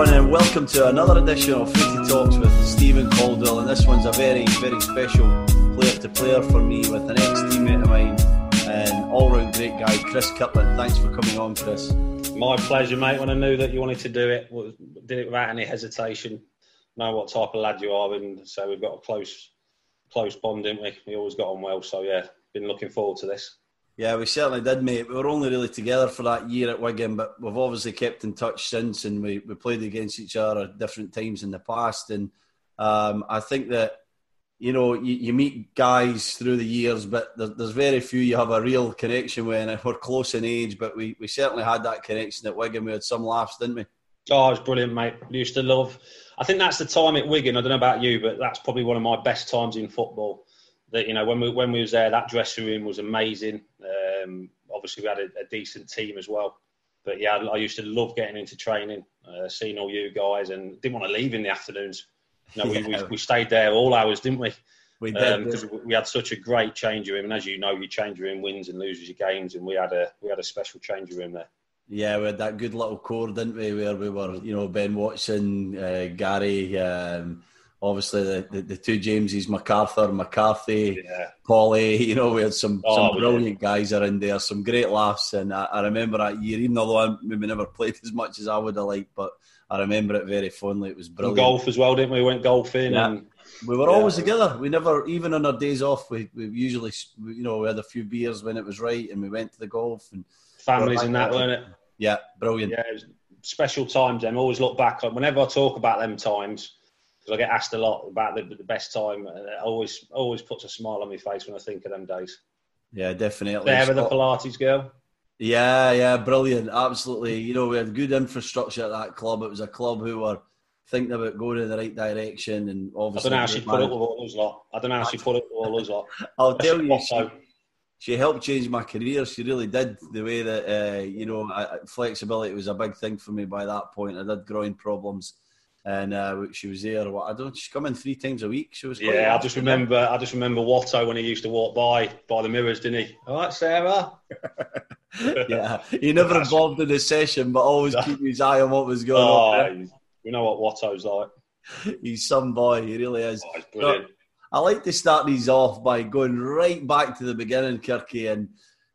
Everyone, and welcome to another edition of Footy Talks with Stephen Caldwell. And this one's a very, very special player to player for me with an ex teammate of mine and all round great guy, Chris Kirkland. Thanks for coming on, Chris. My pleasure, mate. When I knew that you wanted to do it, did it without any hesitation. Know what type of lad you are, and so we've got a close, close bond, didn't we? We always got on well. So yeah, been looking forward to this. Yeah, we certainly did, mate. We were only really together for that year at Wigan, but we've obviously kept in touch since, and we, we played against each other at different times in the past. And um, I think that you know you, you, meet guys through the years, but there's, there's, very few you have a real connection with. And we're close in age, but we, we certainly had that connection at Wigan. We had some laughs, didn't we? Oh, it was brilliant, mate. We used to love. I think that's the time at Wigan. I don't know about you, but that's probably one of my best times in football that you know when we when we was there, that dressing room was amazing. Um, obviously, we had a, a, decent team as well. But yeah, I, I used to love getting into training, uh, seeing all you guys, and didn't want to leave in the afternoons. You know, yeah. we, we, we stayed there all hours, didn't we? We did because um, we had such a great change room, and as you know, your change room wins and loses your games, and we had a we had a special change room there. Yeah, we had that good little core, didn't we? Where we were, you know, Ben Watson, uh, Gary, um, obviously the, the, the, two Jameses, McArthur, McCarthy, yeah. Polly, you know, we had some, oh, some brilliant guys around there, some great laughs. And I, I remember that year, even though I maybe never played as much as I would have liked, but I remember it very fondly. It was brilliant. And golf as well, didn't we? we went golfing yeah. and we were yeah. always together. We never, even on our days off, we, we usually, you know, we had a few beers when it was right, and we went to the golf and families and that, weren't it? Yeah, brilliant. Yeah, special times. And always look back on whenever I talk about them times because I get asked a lot about the, the best time. And it always always puts a smile on my face when I think of them days. Yeah, definitely. There the Pilates girl. Yeah, yeah, brilliant. Absolutely. You know, we had good infrastructure at that club. It was a club who were thinking about going in the right direction and obviously. I don't know how she put up with all those lot. I don't know how she put up with all those lot. I'll tell you, she, she, helped change my career. She really did. The way that, uh, you know, I, flexibility was a big thing for me by that point. I did groin problems and uh, she was there. What I don't. She's coming three times a week. She was. Yeah, I just remember. I just remember Watto when he used to walk by by the mirrors, didn't he? All right, Sarah. yeah, he never involved in the session, but always keep his eye on what was going oh, on. You know what Watto's like. He's some boy. He really is. Oh, brilliant. So, I like to start these off by going right back to the beginning, Kirky, and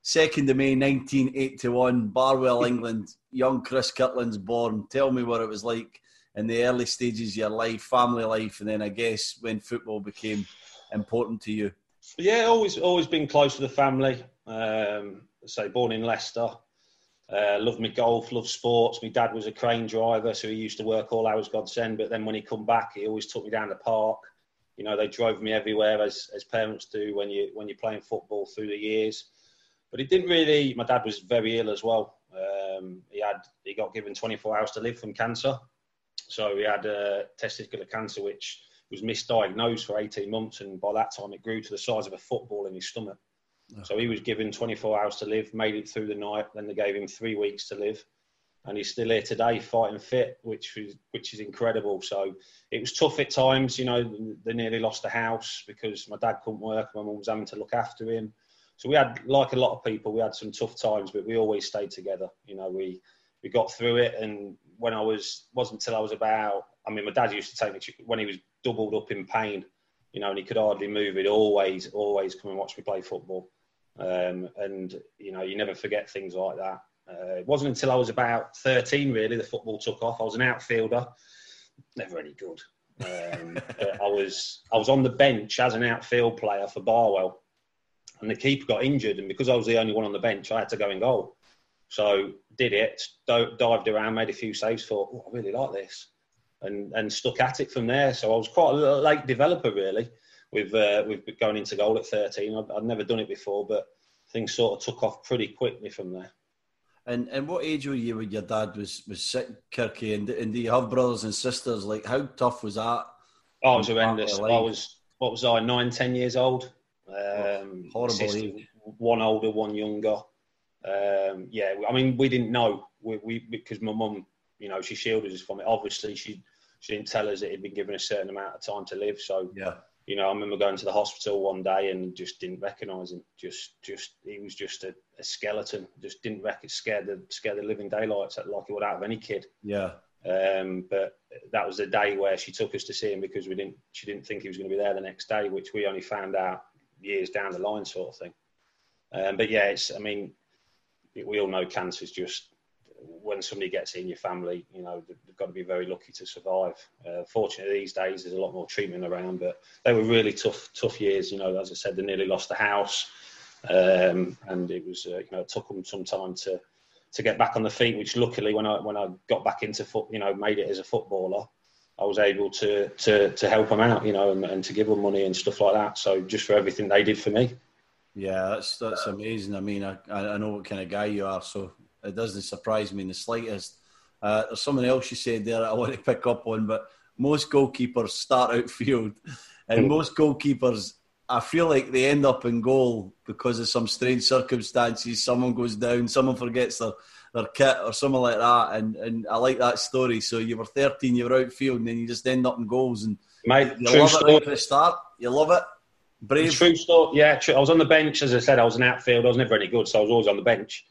2nd of May 1981, Barwell, England. Young Chris Kirkland's born. Tell me what it was like in the early stages of your life, family life, and then I guess when football became important to you? Yeah, always always been close to the family. Um, say born in Leicester. Uh, loved me golf, loved sports. My dad was a crane driver, so he used to work all hours godsend. But then when he come back, he always took me down the park. You know, they drove me everywhere as as parents do when you when you're playing football through the years. But it didn't really. My dad was very ill as well. Um, he had he got given 24 hours to live from cancer. So he had uh, testicular cancer, which was misdiagnosed for 18 months, and by that time it grew to the size of a football in his stomach. Oh. So he was given 24 hours to live, made it through the night. Then they gave him three weeks to live, and he's still here today, fighting fit, which is which is incredible. So it was tough at times. You know, they nearly lost the house because my dad couldn't work, my mum was having to look after him. So we had, like a lot of people, we had some tough times, but we always stayed together. You know, we we got through it, and when I was wasn't until I was about. I mean, my dad used to take me to, when he was doubled up in pain, you know, and he could hardly move. He'd always, always come and watch me play football, um, and you know, you never forget things like that. Uh, it wasn't until I was about 13 really the football took off. I was an outfielder, never any good. Um, I was I was on the bench as an outfield player for Barwell, and the keeper got injured, and because I was the only one on the bench, I had to go in goal. So did it, dived around, made a few saves, thought, oh, I really like this, and and stuck at it from there. So I was quite a late developer really, with uh, with going into goal at 13. I'd, I'd never done it before, but things sort of took off pretty quickly from there. And and what age were you when your dad was was sick, Kirky? And, and do you have brothers and sisters? Like, how tough was that? Oh, it was horrendous. I was what was I nine, ten years old. Oh, um, oh, horrible. One older, one younger um, yeah, I mean, we didn't know we, we because my mum, you know, she shielded us from it. Obviously, she she didn't tell us that he'd been given a certain amount of time to live. So yeah, you know, I remember going to the hospital one day and just didn't recognise him. Just just he was just a, a skeleton. Just didn't recognize, scared the scared the living daylights like he would out of any kid. Yeah. Um, but that was the day where she took us to see him because we didn't. She didn't think he was going to be there the next day, which we only found out years down the line, sort of thing. Um, but yeah, it's. I mean, we all know cancer is just when somebody gets in your family, you know, they've got to be very lucky to survive. Uh, fortunately, these days there's a lot more treatment around, but they were really tough, tough years. You know, as I said, they nearly lost the house, um, and it was, uh, you know, it took them some time to to get back on the feet. Which luckily, when I when I got back into foot, you know, made it as a footballer, I was able to to to help them out, you know, and, and to give them money and stuff like that. So just for everything they did for me. Yeah, that's that's amazing. I mean, I I know what kind of guy you are, so it doesn't surprise me in the slightest. Uh, there's something else you said there I want to pick up on, but most goalkeepers start out field, and mm. most goalkeepers, I feel like they end up in goal because of some strange circumstances. Someone goes down, someone forgets their, their kit or something like that, and, and I like that story. So you were 13, you were out field, and then you just end up in goals, and Mate, you love story. it right the start. You love it. Brave. True story. Yeah, true. I was on the bench, as I said. I was an outfield. I was never any good, so I was always on the bench.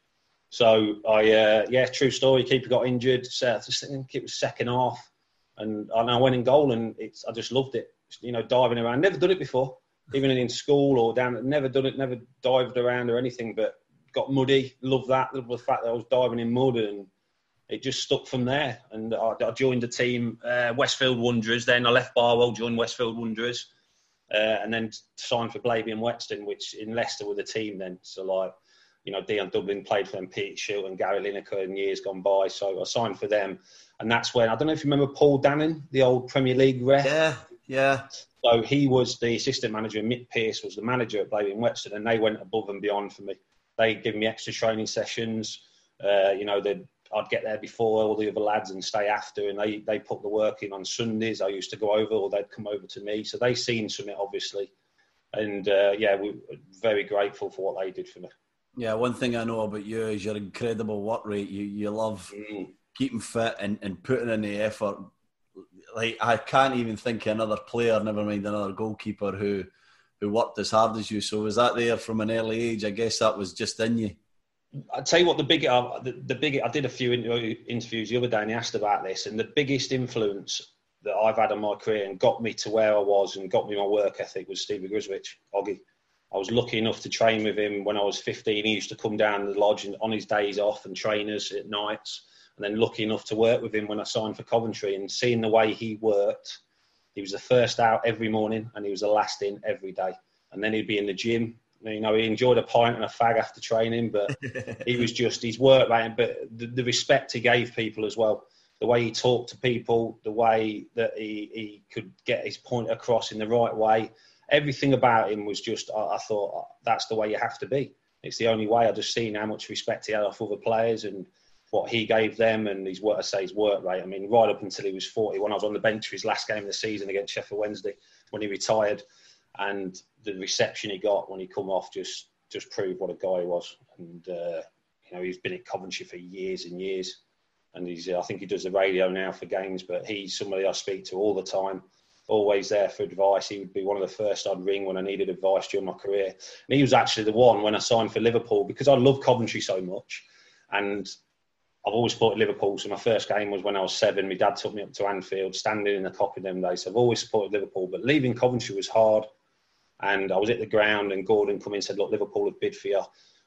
So I, uh, yeah, true story. Keeper got injured. So I think it was second half, and I went in goal, and it's I just loved it. You know, diving around. Never done it before, even in school or down. Never done it. Never dived around or anything. But got muddy. Love that. Love the fact that I was diving in mud, and it just stuck from there. And I, I joined the team, uh, Westfield Wanderers. Then I left Barwell, joined Westfield Wanderers, uh, and then signed for Blaby and Whetstone, which in Leicester were the team then. So like you know, Dion Dublin played for them, Pete Shilton and Gary Lineker in years gone by. So I signed for them. And that's when, I don't know if you remember Paul Danson, the old Premier League ref. Yeah, yeah. So he was the assistant manager, and Mick Pearce was the manager at Blaby and Whetstone, and they went above and beyond for me. They gave me extra training sessions. Uh, you know, I'd get there before all the other lads and stay after, and they, they put the work in on Sundays. I used to go over, or they'd come over to me. So they seen some it obviously. And uh, yeah, we're very grateful for what they did for me. Yeah, one thing I know about you is your incredible work rate. You you love mm. keeping fit and, and putting in the effort. Like I can't even think of another player, never mind another goalkeeper who who worked as hard as you. So was that there from an early age? I guess that was just in you. I tell you what, the big, uh, the, the big. I did a few interviews the other day, and he asked about this. And the biggest influence that I've had on my career and got me to where I was and got me my work ethic was Stevie Ogrizovic, Oggy. I was lucky enough to train with him when I was 15. He used to come down the lodge on his days off and train us at nights. And then lucky enough to work with him when I signed for Coventry and seeing the way he worked. He was the first out every morning and he was the last in every day. And then he'd be in the gym. You know, he enjoyed a pint and a fag after training, but he was just his work rate. But the, the respect he gave people as well the way he talked to people, the way that he, he could get his point across in the right way everything about him was just, I, I, thought oh, that's the way you have to be. It's the only way. I just seen how much respect he had off other players and what he gave them and his work, I say his work rate. I mean, right up until he was 40, when I was on the bench for his last game of the season against Sheffield Wednesday, when he retired, and the reception he got when he come off just just proved what a guy he was. And uh, you know, he's been at Coventry for years and years, and he's I think he does the radio now for games, but he's somebody I speak to all the time always there for advice. He would be one of the first I'd ring when I needed advice during my career. And he was actually the one when I signed for Liverpool because I love Coventry so much. And I've always supported Liverpool. So my first game was when I was seven. My dad took me up to Anfield, standing in the Kop in them days. So I've always supported Liverpool. But leaving Coventry was hard. And I was at the ground and Gordon come in and said, look, Liverpool have bid for you.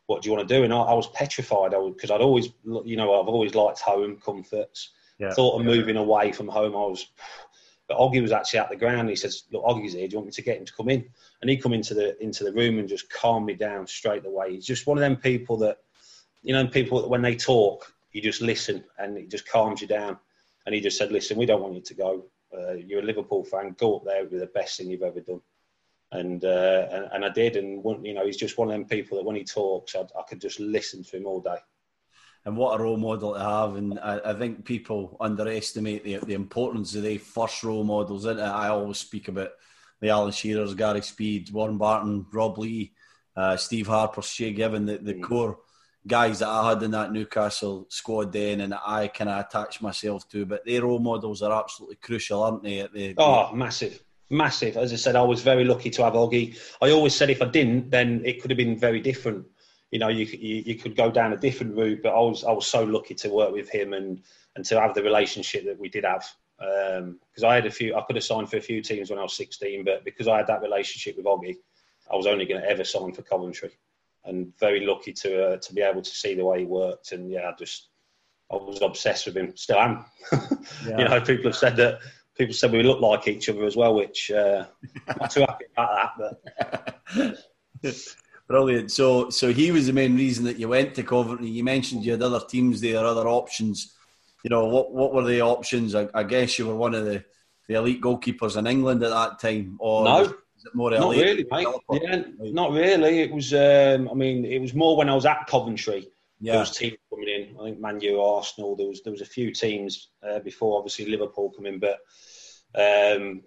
What do you want to do? And I, I was petrified because I'd always, you know, I've always liked home comforts. Yeah. Thought of moving away from home. I was but Oggy was actually at the ground. And He says, "Look, Oggy's here. Do you want me to get him to come in?" And he come into the into the room and just calmed me down straight away. He's just one of them people that, you know, people that when they talk, you just listen and it just calms you down. And he just said, "Listen, we don't want you to go. Uh, you're a Liverpool fan. Go up there. It'll be the best thing you've ever done." And, uh, and and I did. And you know, he's just one of them people that when he talks, I, I could just listen to him all day and what a role model to have. And I, I think people underestimate the, the importance of the first role models. And I always speak about the Alan Shearers, Gary Speed, Warren Barton, Rob Lee, uh, Steve Harper, Shay Given, the, the mm. core guys that I had in that Newcastle squad then and I kind of attach myself to. But their role models are absolutely crucial, aren't they? At the, oh, massive. Massive. As I said, I was very lucky to have Oggy. I always said if I didn't, then it could have been very different you know, you, you, you could go down a different route. But I was I was so lucky to work with him and and to have the relationship that we did have. Because um, I had a few, I could have signed for a few teams when I was 16, but because I had that relationship with Oggy, I was only going to ever sign for Coventry, and very lucky to uh, to be able to see the way he worked. And yeah, I just I was obsessed with him. Still am. Yeah. you know, people have said that. People said we look like each other as well, which uh, I'm not too happy about that. But Brilliant. So, so he was the main reason that you went to Coventry. You mentioned you had other teams there, other options. You know, what what were the options? I, I guess you were one of the, the elite goalkeepers in England at that time, or no, was it more not really, mate. Yeah, not really. It was. Um, I mean, it was more when I was at Coventry. Yeah. There was teams coming in. I think Man U, Arsenal. There was there was a few teams uh, before, obviously Liverpool coming, but um,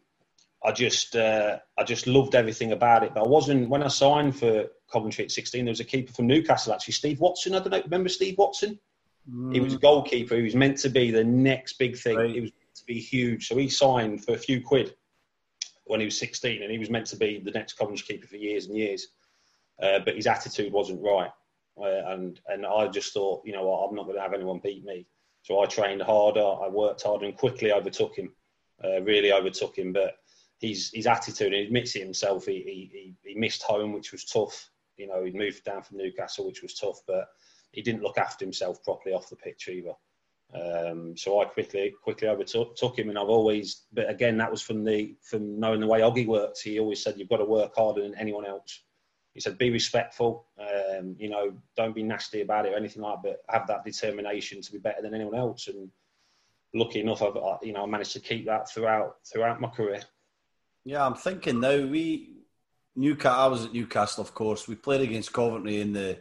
I just uh, I just loved everything about it. But I wasn't when I signed for Coventry at 16. There was a keeper from Newcastle, actually, Steve Watson. I don't know. Remember Steve Watson? Mm. He was a mm. goalkeeper. He was meant to be the next big thing. Right. He was meant to be huge. So he signed for a few quid when he was 16, and he was meant to be the next Coventry keeper for years and years. Uh, but his attitude wasn't right, uh, and and I just thought, you know what, I'm not going to have anyone beat me. So I trained harder. I worked harder, and quickly overtook him. Uh, really overtook him, but his his attitude, he admits it himself. He, he he missed home, which was tough. You know, he'd moved down from Newcastle, which was tough, but he didn't look after himself properly off the pitch either. Um, so I quickly quickly overtook took him, and I've always, but again, that was from the from knowing the way Oggy works. He always said you've got to work harder than anyone else. He said be respectful, um, you know, don't be nasty about it or anything like, that, but have that determination to be better than anyone else. And lucky enough, I've you know I managed to keep that throughout throughout my career. Yeah, I'm thinking now we Newcastle. I was at Newcastle, of course. We played against Coventry in the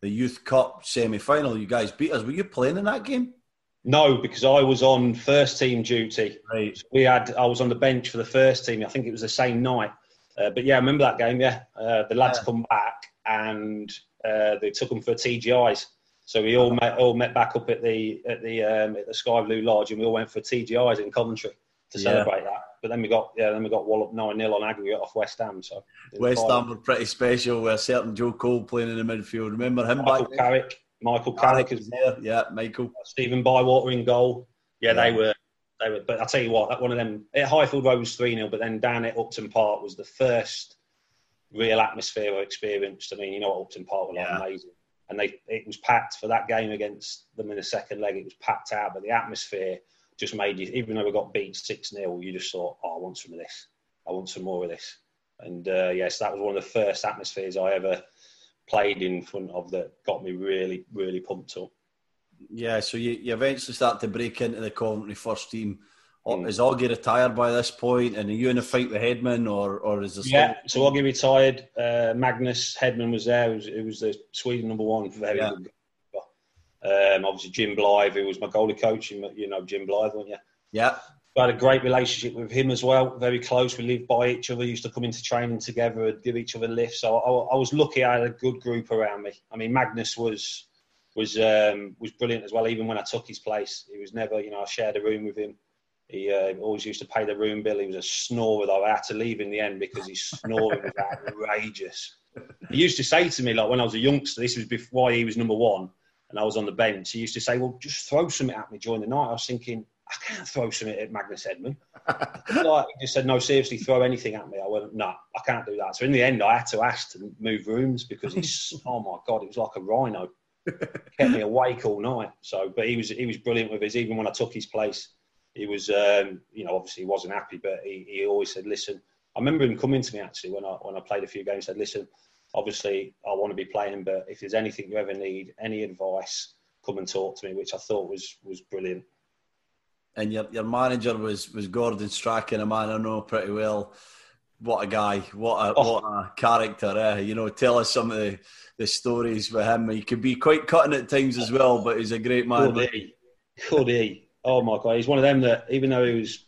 the Youth Cup semi final. You guys beat us. Were you playing in that game? No, because I was on first team duty. Right. So we had. I was on the bench for the first team. I think it was the same night. Uh, but yeah, I remember that game. Yeah, uh, the lads yeah. come back and uh, they took them for TGI's. So we all met all met back up at the at the um, at the Sky Blue Lodge, and we all went for TGI's in Coventry to celebrate yeah. that. But then we got yeah, then we got walloped nine 0 on aggregate off West Ham. So West Ham were pretty special with a certain Joe Cole playing in the midfield. Remember him Michael back Carrick, Michael Carrick is there. Yeah, Michael. Stephen Bywater in goal. Yeah, yeah, they were. They were. But I tell you what, that one of them at Highfield Road was three 0 but then down at Upton Park was the first real atmosphere I experienced. I mean, you know what Upton Park was like yeah. amazing. And they it was packed for that game against them in the second leg. It was packed out, but the atmosphere just made you, even though we got beat 6 0, you just thought, oh, I want some of this. I want some more of this. And uh, yes, that was one of the first atmospheres I ever played in front of that got me really, really pumped up. Yeah, so you, you eventually start to break into the Coventry first team. Mm. Is Oggy retired by this point? and are you in a fight with Hedman, or or is this? Yeah, so Oggy retired. Uh, Magnus Hedman was there. It was, it was the Sweden number one. Very yeah. good um, obviously, Jim Blyth, who was my goalie coach, you know Jim Blyth, weren't you? Yeah. I had a great relationship with him as well, very close. We lived by each other, used to come into training together and give each other lifts. So I, I, was lucky I had a good group around me. I mean, Magnus was was um, was brilliant as well. Even when I took his place, he was never, you know, I shared a room with him. He uh, always used to pay the room bill. He was a snorer, though. I had to leave in the end because his snoring was outrageous. He used to say to me, like when I was a youngster, this was before he was number one and I was on the bench, he used to say, "Well, just throw something at me during the night." I was thinking, I can't throw something at Magnus Hedman. like, he just said, "No, seriously, throw anything at me." I went, "No, I can't do that." So in the end, I had to ask to move rooms because he's, oh my god, it was like a rhino. Kept me awake all night. So, but he was he was brilliant with his. Even when I took his place, he was, um, you know, obviously he wasn't happy, but he, he always said, "Listen." I remember him coming to me actually when I when I played a few games. Said, "Listen, obviously I want to be playing, but if there's anything you ever need, any advice, come and talk to me, which I thought was was brilliant. And your your manager was was Gordon Strachan, a man I know pretty well. What a guy! What a oh. what a character! Eh? You know, tell us some of the, the stories with him. He could be quite cutting at times as well, but he's a great man. Could he? Could he? Oh my god! He's one of them that even though he was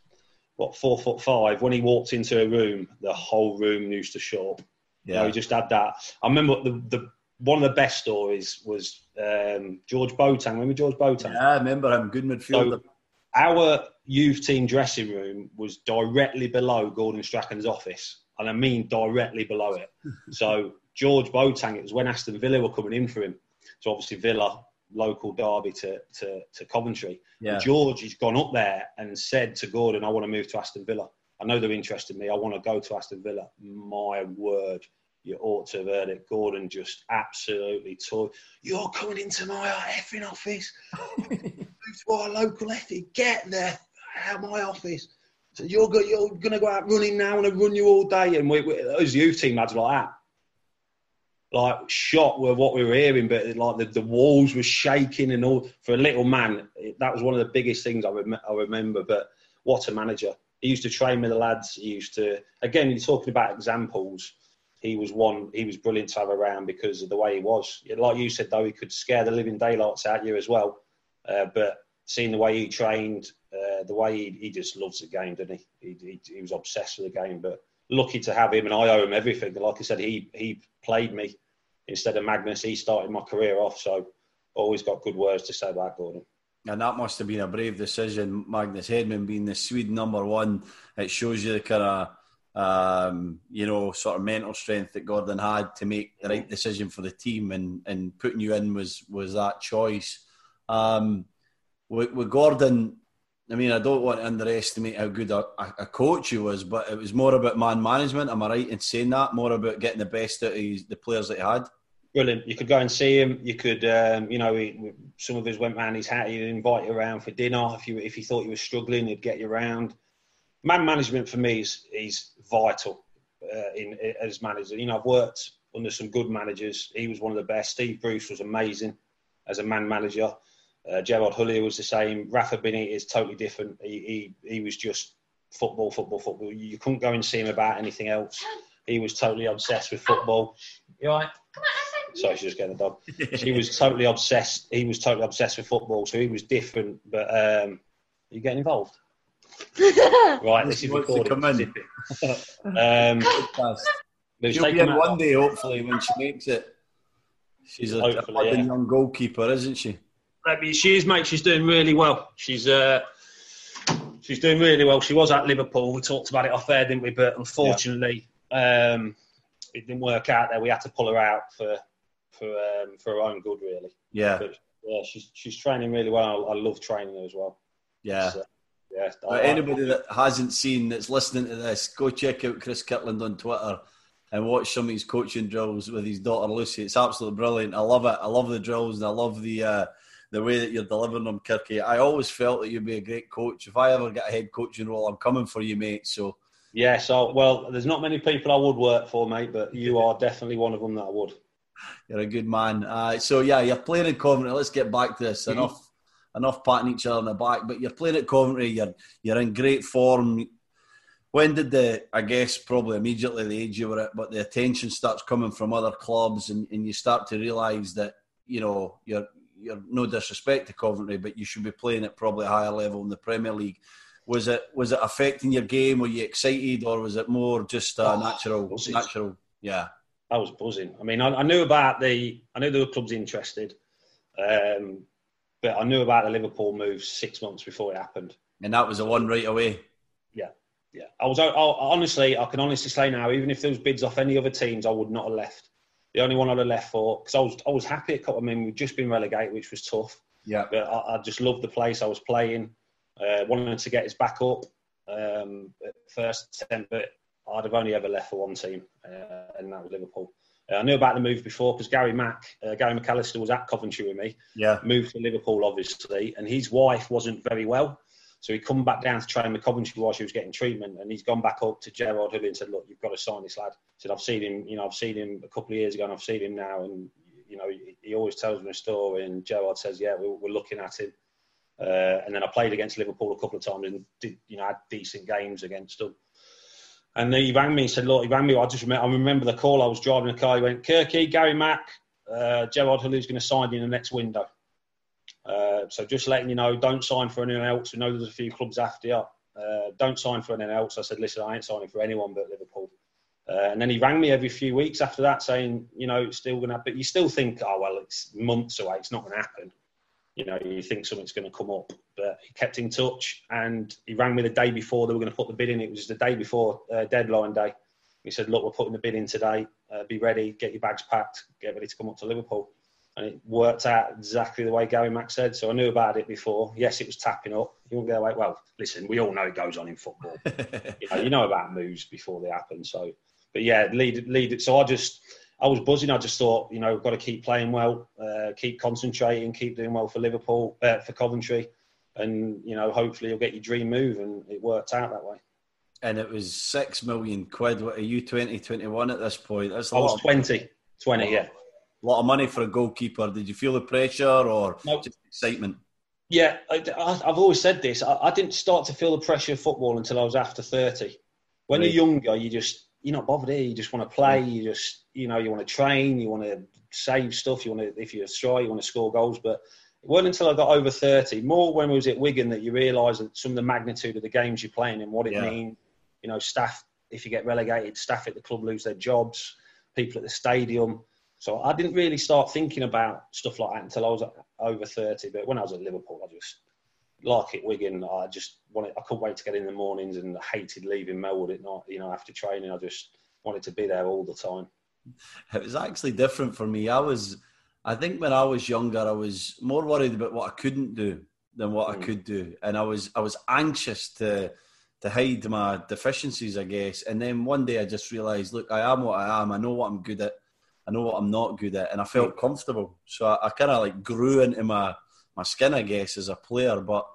what four foot five, when he walked into a room, the whole room used to up. Yeah, you know, he just had that. I remember the the one of the best stories was um, George Boateng. Remember George Boateng? Yeah, I remember him. Good midfielder. So our youth team dressing room was directly below Gordon Strachan's office, and I mean directly below it. so George Boateng, it was when Aston Villa were coming in for him. So obviously Villa, local derby to, to, to Coventry. Yeah. George has gone up there and said to Gordon, I want to move to Aston Villa. I know they're interested in me. I want to go to Aston Villa. My word, you ought to have heard it. Gordon just absolutely tore. You're coming into my effing office. move to our local effing. Get there out my office. So you're, go, you're going to go out running now and I run you all day. And we, we, those youth team lads like that. Like shocked with what we were hearing, but like the, the walls were shaking and all. For a little man, that was one of the biggest things I, rem- I remember. But what a manager! He used to train with the lads. He used to again. You're talking about examples. He was one. He was brilliant to have around because of the way he was. Like you said, though, he could scare the living daylights out you as well. Uh, but seeing the way he trained, uh, the way he, he just loves the game, didn't he? He, he? he was obsessed with the game. But lucky to have him, and I owe him everything. Like I said, he he played me instead of Magnus. He started my career off, so always got good words to say about Gordon. And that must have been a brave decision, Magnus Hedman being the Swede number one. It shows you the kind of um, you know, sort of mental strength that Gordon had to make the right decision for the team, and, and putting you in was was that choice. Um, with, with Gordon, I mean, I don't want to underestimate how good a, a, coach he was, but it was more about man management. Am I right in saying that? More about getting the best out of his, the players that he had. Brilliant. You could go and see him. You could, um, you know, he, some of us went round his hat. He'd invite you around for dinner. If you if he thought you were struggling, he'd get you around. Man management for me is is vital uh, in, as manager. You know, I've worked under some good managers. He was one of the best. Steve Bruce was amazing as a man manager. Uh, Gerard Houllier was the same. Rafa Benitez is totally different. He, he, he was just football, football, football. You couldn't go and see him about anything else. He was totally obsessed with football. You all right? Sorry, she's just getting the dog. He was totally obsessed. He was totally obsessed with football, so he was different. But um, are you getting involved? right, this is recorded. Come um, She'll be in one day, hopefully, when she makes it. She's a, a yeah. young goalkeeper, isn't she? She is, mate. She's doing really well. She's uh, she's doing really well. She was at Liverpool. We talked about it off air, didn't we? But unfortunately, yeah. um, it didn't work out there. We had to pull her out for for um, for her own good, really. Yeah. But, yeah, she's she's training really well. I, I love training her as well. Yeah. So, yeah. anybody that hasn't seen that's listening to this, go check out Chris Kirkland on Twitter and watch some of his coaching drills with his daughter Lucy. It's absolutely brilliant. I love it. I love the drills and I love the uh, the way that you're delivering them, Kirky. I always felt that you'd be a great coach. If I ever get a head coaching role, I'm coming for you, mate. So. Yeah, so well, there's not many people I would work for, mate, but you are definitely one of them that I would. You're a good man. Uh, so yeah, you're playing in Coventry. Let's get back to this. Enough, enough patting each other on the back. But you're playing at Coventry. You're you're in great form. When did the, I guess, probably immediately the age you were at, but the attention starts coming from other clubs, and, and you start to realise that you know you're you're no disrespect to Coventry, but you should be playing at probably a higher level in the Premier League. Was it was it affecting your game? Were you excited, or was it more just a oh, natural? Natural, yeah. I was buzzing. I mean, I, I, knew about the, I knew there were clubs interested, um, but I knew about the Liverpool move six months before it happened. And that was the one right away. Yeah, yeah. I was I, I, honestly, I can honestly say now, even if there was bids off any other teams, I would not have left the only one I'd have left for because I was I was happy at Cotton. I mean, we'd just been relegated, which was tough. Yeah, but I, I just loved the place I was playing. Uh, wanted to get us back up um, at first attempt, but I'd have only ever left for one team, uh, and that was Liverpool. Uh, I knew about the move before because Gary Mack, uh, Gary McAllister was at Coventry with me. Yeah, moved to Liverpool obviously, and his wife wasn't very well. So he come back down to train with Coventry while she was getting treatment, and he's gone back up to Gerard Houllier and said, "Look, you've got to sign this lad." He said, "I've seen him, you know, I've seen him a couple of years ago, and I've seen him now, and you know, he, he always tells me a story." And Gerard says, "Yeah, we're, we're looking at him." Uh, and then I played against Liverpool a couple of times and did, you know, had decent games against them. And then he rang me and said, "Look, he rang me. I just remember, I remember the call. I was driving a car. He went, Kirky, Gary Mack, uh, Gerard Houllier is going to sign you in the next window." Uh, so just letting you know, don't sign for anyone else. We know there's a few clubs after you. Uh, don't sign for anyone else. I said, listen, I ain't signing for anyone but Liverpool. Uh, and then he rang me every few weeks after that saying, you know, it's still going to happen. You still think, oh, well, it's months away. It's not going to happen. You know, you think something's going to come up. But he kept in touch and he rang me the day before they were going to put the bid in. It was the day before uh, deadline day. He said, "Look, we're putting the bid in today. Uh, be ready. Get your bags packed. Get ready to come up to Liverpool." And it worked out exactly the way Gary Mack said. So I knew about it before. Yes, it was tapping up. You won't go away. Well, listen, we all know it goes on in football. you, know, you know about moves before they happen. So, but yeah, lead lead it. So I just I was buzzing. I just thought, you know, we've got to keep playing well, uh, keep concentrating, keep doing well for Liverpool, uh, for Coventry, and you know, hopefully you'll get your dream move. And it worked out that way. And it was six million quid. What are you 20, 21 at this point? That's I was 20, 20, yeah. A lot of money for a goalkeeper. Did you feel the pressure or nope. just excitement? Yeah, I, have always said this. I, I, didn't start to feel the pressure of football until I was after 30. When right. you're younger, you just you're not bothered here. You just want to play. You just, you know, you want to train. You want to save stuff. You want to, if you're a striker, you want to score goals. But it wasn't until I got over 30, more when I was at Wigan, that you realise that some of the magnitude of the games you're playing and what it yeah. means. You know, staff, if you get relegated, staff at the club lose their jobs, people at the stadium. So I didn't really start thinking about stuff like that until I was over 30. But when I was at Liverpool, I just like it Wigan, I just wanted. I couldn't wait to get in the mornings, and I hated leaving Melwood at night. You know, after training, I just wanted to be there all the time. It was actually different for me. I was, I think, when I was younger, I was more worried about what I couldn't do than what mm. I could do, and I was, I was anxious to to hide my deficiencies, I guess. And then one day, I just realised, look, I am what I am. I know what I'm good at. I know what I'm not good at, and I felt comfortable. So I, I kind of like grew into my my skin, I guess, as a player. But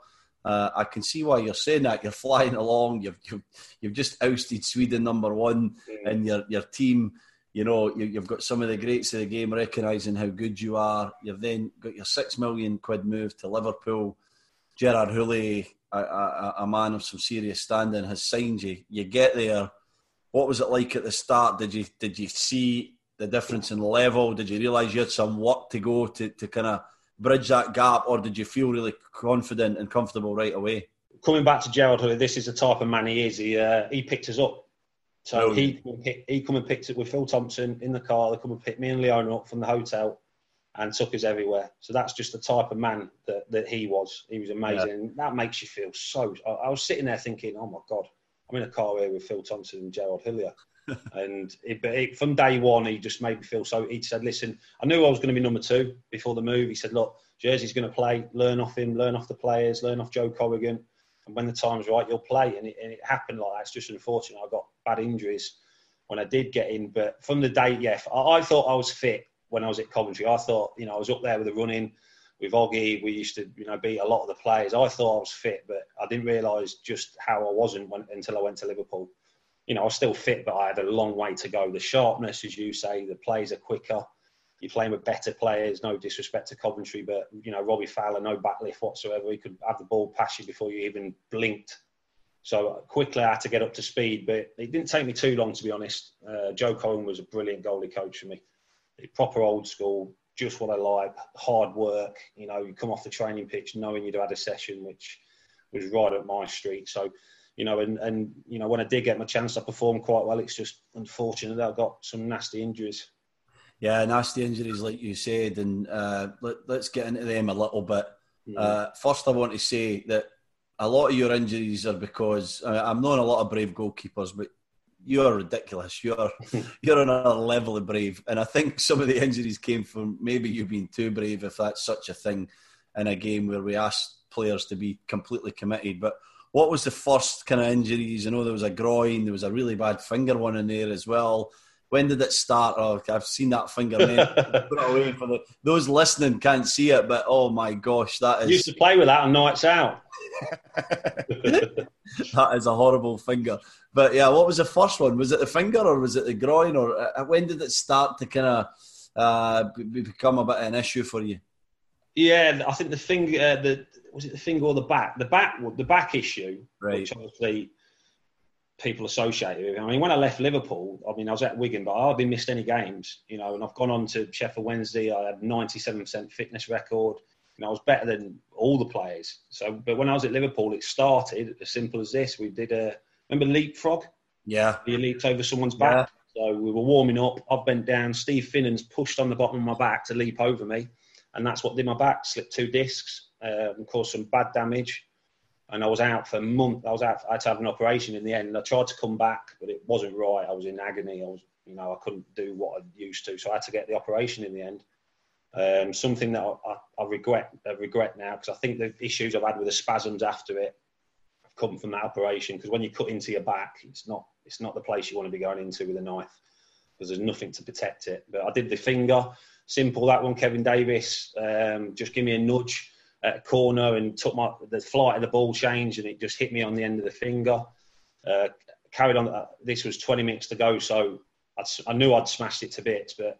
uh, I can see why you're saying that. You're flying along. You've you've, you've just ousted Sweden number one, mm. and your your team. You know, you, have got some of the greats of the game recognising how good you are. You've then got your six million quid move to Liverpool. Gerard Houllier, a, a, a man of some serious standing, has signed you. You get there. What was it like at the start? Did you did you see the difference in level? Did you realise you had some work to go to, to kind of bridge that gap, or did you feel really confident and comfortable right away? Coming back to Gerald this is the type of man he is. He uh, he picked us up. So he he come and picked it with Phil Thompson in the car. They come and picked me and Leona up from the hotel and took us everywhere. So that's just the type of man that, that he was. He was amazing. Yeah. That makes you feel so. I, I, was sitting there thinking, oh my God, I'm in a car here with Phil Thompson and Gerald Houllier. and it, but it, from day one, he just made me feel so. He said, "Listen, I knew I was going to be number two before the move." He said, "Look, Jerzy's going to play. Learn off him. Learn off the players. Learn off Joe Corrigan. And when the time's right, you'll play." And it, and it happened like that. It's just unfortunate. I got bad injuries when I did get in, but from the day, yeah, I, I thought I was fit when I was at Coventry. I thought, you know, I was up there with the running with Oggy. We used to, you know, beat a lot of the players. I thought I was fit, but I didn't realise just how I wasn't when, until I went to Liverpool you know, I was still fit, but I had a long way to go. The sharpness, as you say, the plays are quicker. You're playing with better players. No disrespect to Coventry, but you know, Robbie Fowler, no backlift whatsoever. He could have the ball past you before you even blinked. So quickly, I had to get up to speed, but it didn't take me too long, to be honest. Uh, Joe Corrigan was a brilliant goalie coach for me. Proper old school, just what I like. Hard work. You know, you come off the training pitch knowing you'd had a session, which was right up my street. So you know, and, and you know, when I did get my chance, I performed quite well. It's just unfortunate that I got some nasty injuries. Yeah, nasty injuries, like you said, and uh, let, us get into them a little bit. Yeah. Uh, first, I want to say that a lot of your injuries are because I I'm knowing a lot of brave goalkeepers, but you're ridiculous. You're you're on another level of brave, and I think some of the injuries came from maybe you being too brave, if that's such a thing, in a game where we asked players to be completely committed. But what was the first kind of injuries? I know there was a groin, there was a really bad finger one in there as well. When did it start? Oh, I've seen that finger. Put it away for the those listening can't see it, but oh my gosh, that is. Used to play with that on nights out. that is a horrible finger. But yeah, what was the first one? Was it the finger or was it the groin? Or uh, when did it start to kind of uh, become a bit of an issue for you? Yeah, I think the finger, uh, the was it the finger or the back? The back, the back issue, right. which obviously people associated with. I mean, when I left Liverpool, I mean, I was at Wigan, but I hardly missed any games, you know. And I've gone on to Sheffield Wednesday. I had 97% fitness record. You know, I was better than all the players. So, but when I was at Liverpool, it started as simple as this. We did a remember leapfrog. Yeah, you leaped over someone's back. Yeah. So we were warming up. I bent down. Steve Finnan's pushed on the bottom of my back to leap over me, and that's what did my back. Slipped two discs um, caused some bad damage. And I was out for a month. I was out. I had to have an operation in the end. And I tried to come back, but it wasn't right. I was in agony. I was, you know, I couldn't do what I used to, so I had to get the operation in the end. Um, something that I, I, regret. I regret now because I think the issues I've had with the spasms after it have come from that operation. Because when you cut into your back, it's not it's not the place you want to be going into with a knife because there's nothing to protect it. But I did the finger, simple that one. Kevin Davies, um, just give me a nudge at a corner and took my the flight of the ball change and it just hit me on the end of the finger. Uh, carried on. Uh, this was 20 minutes to go, so I'd, i knew I'd smashed it to bits, but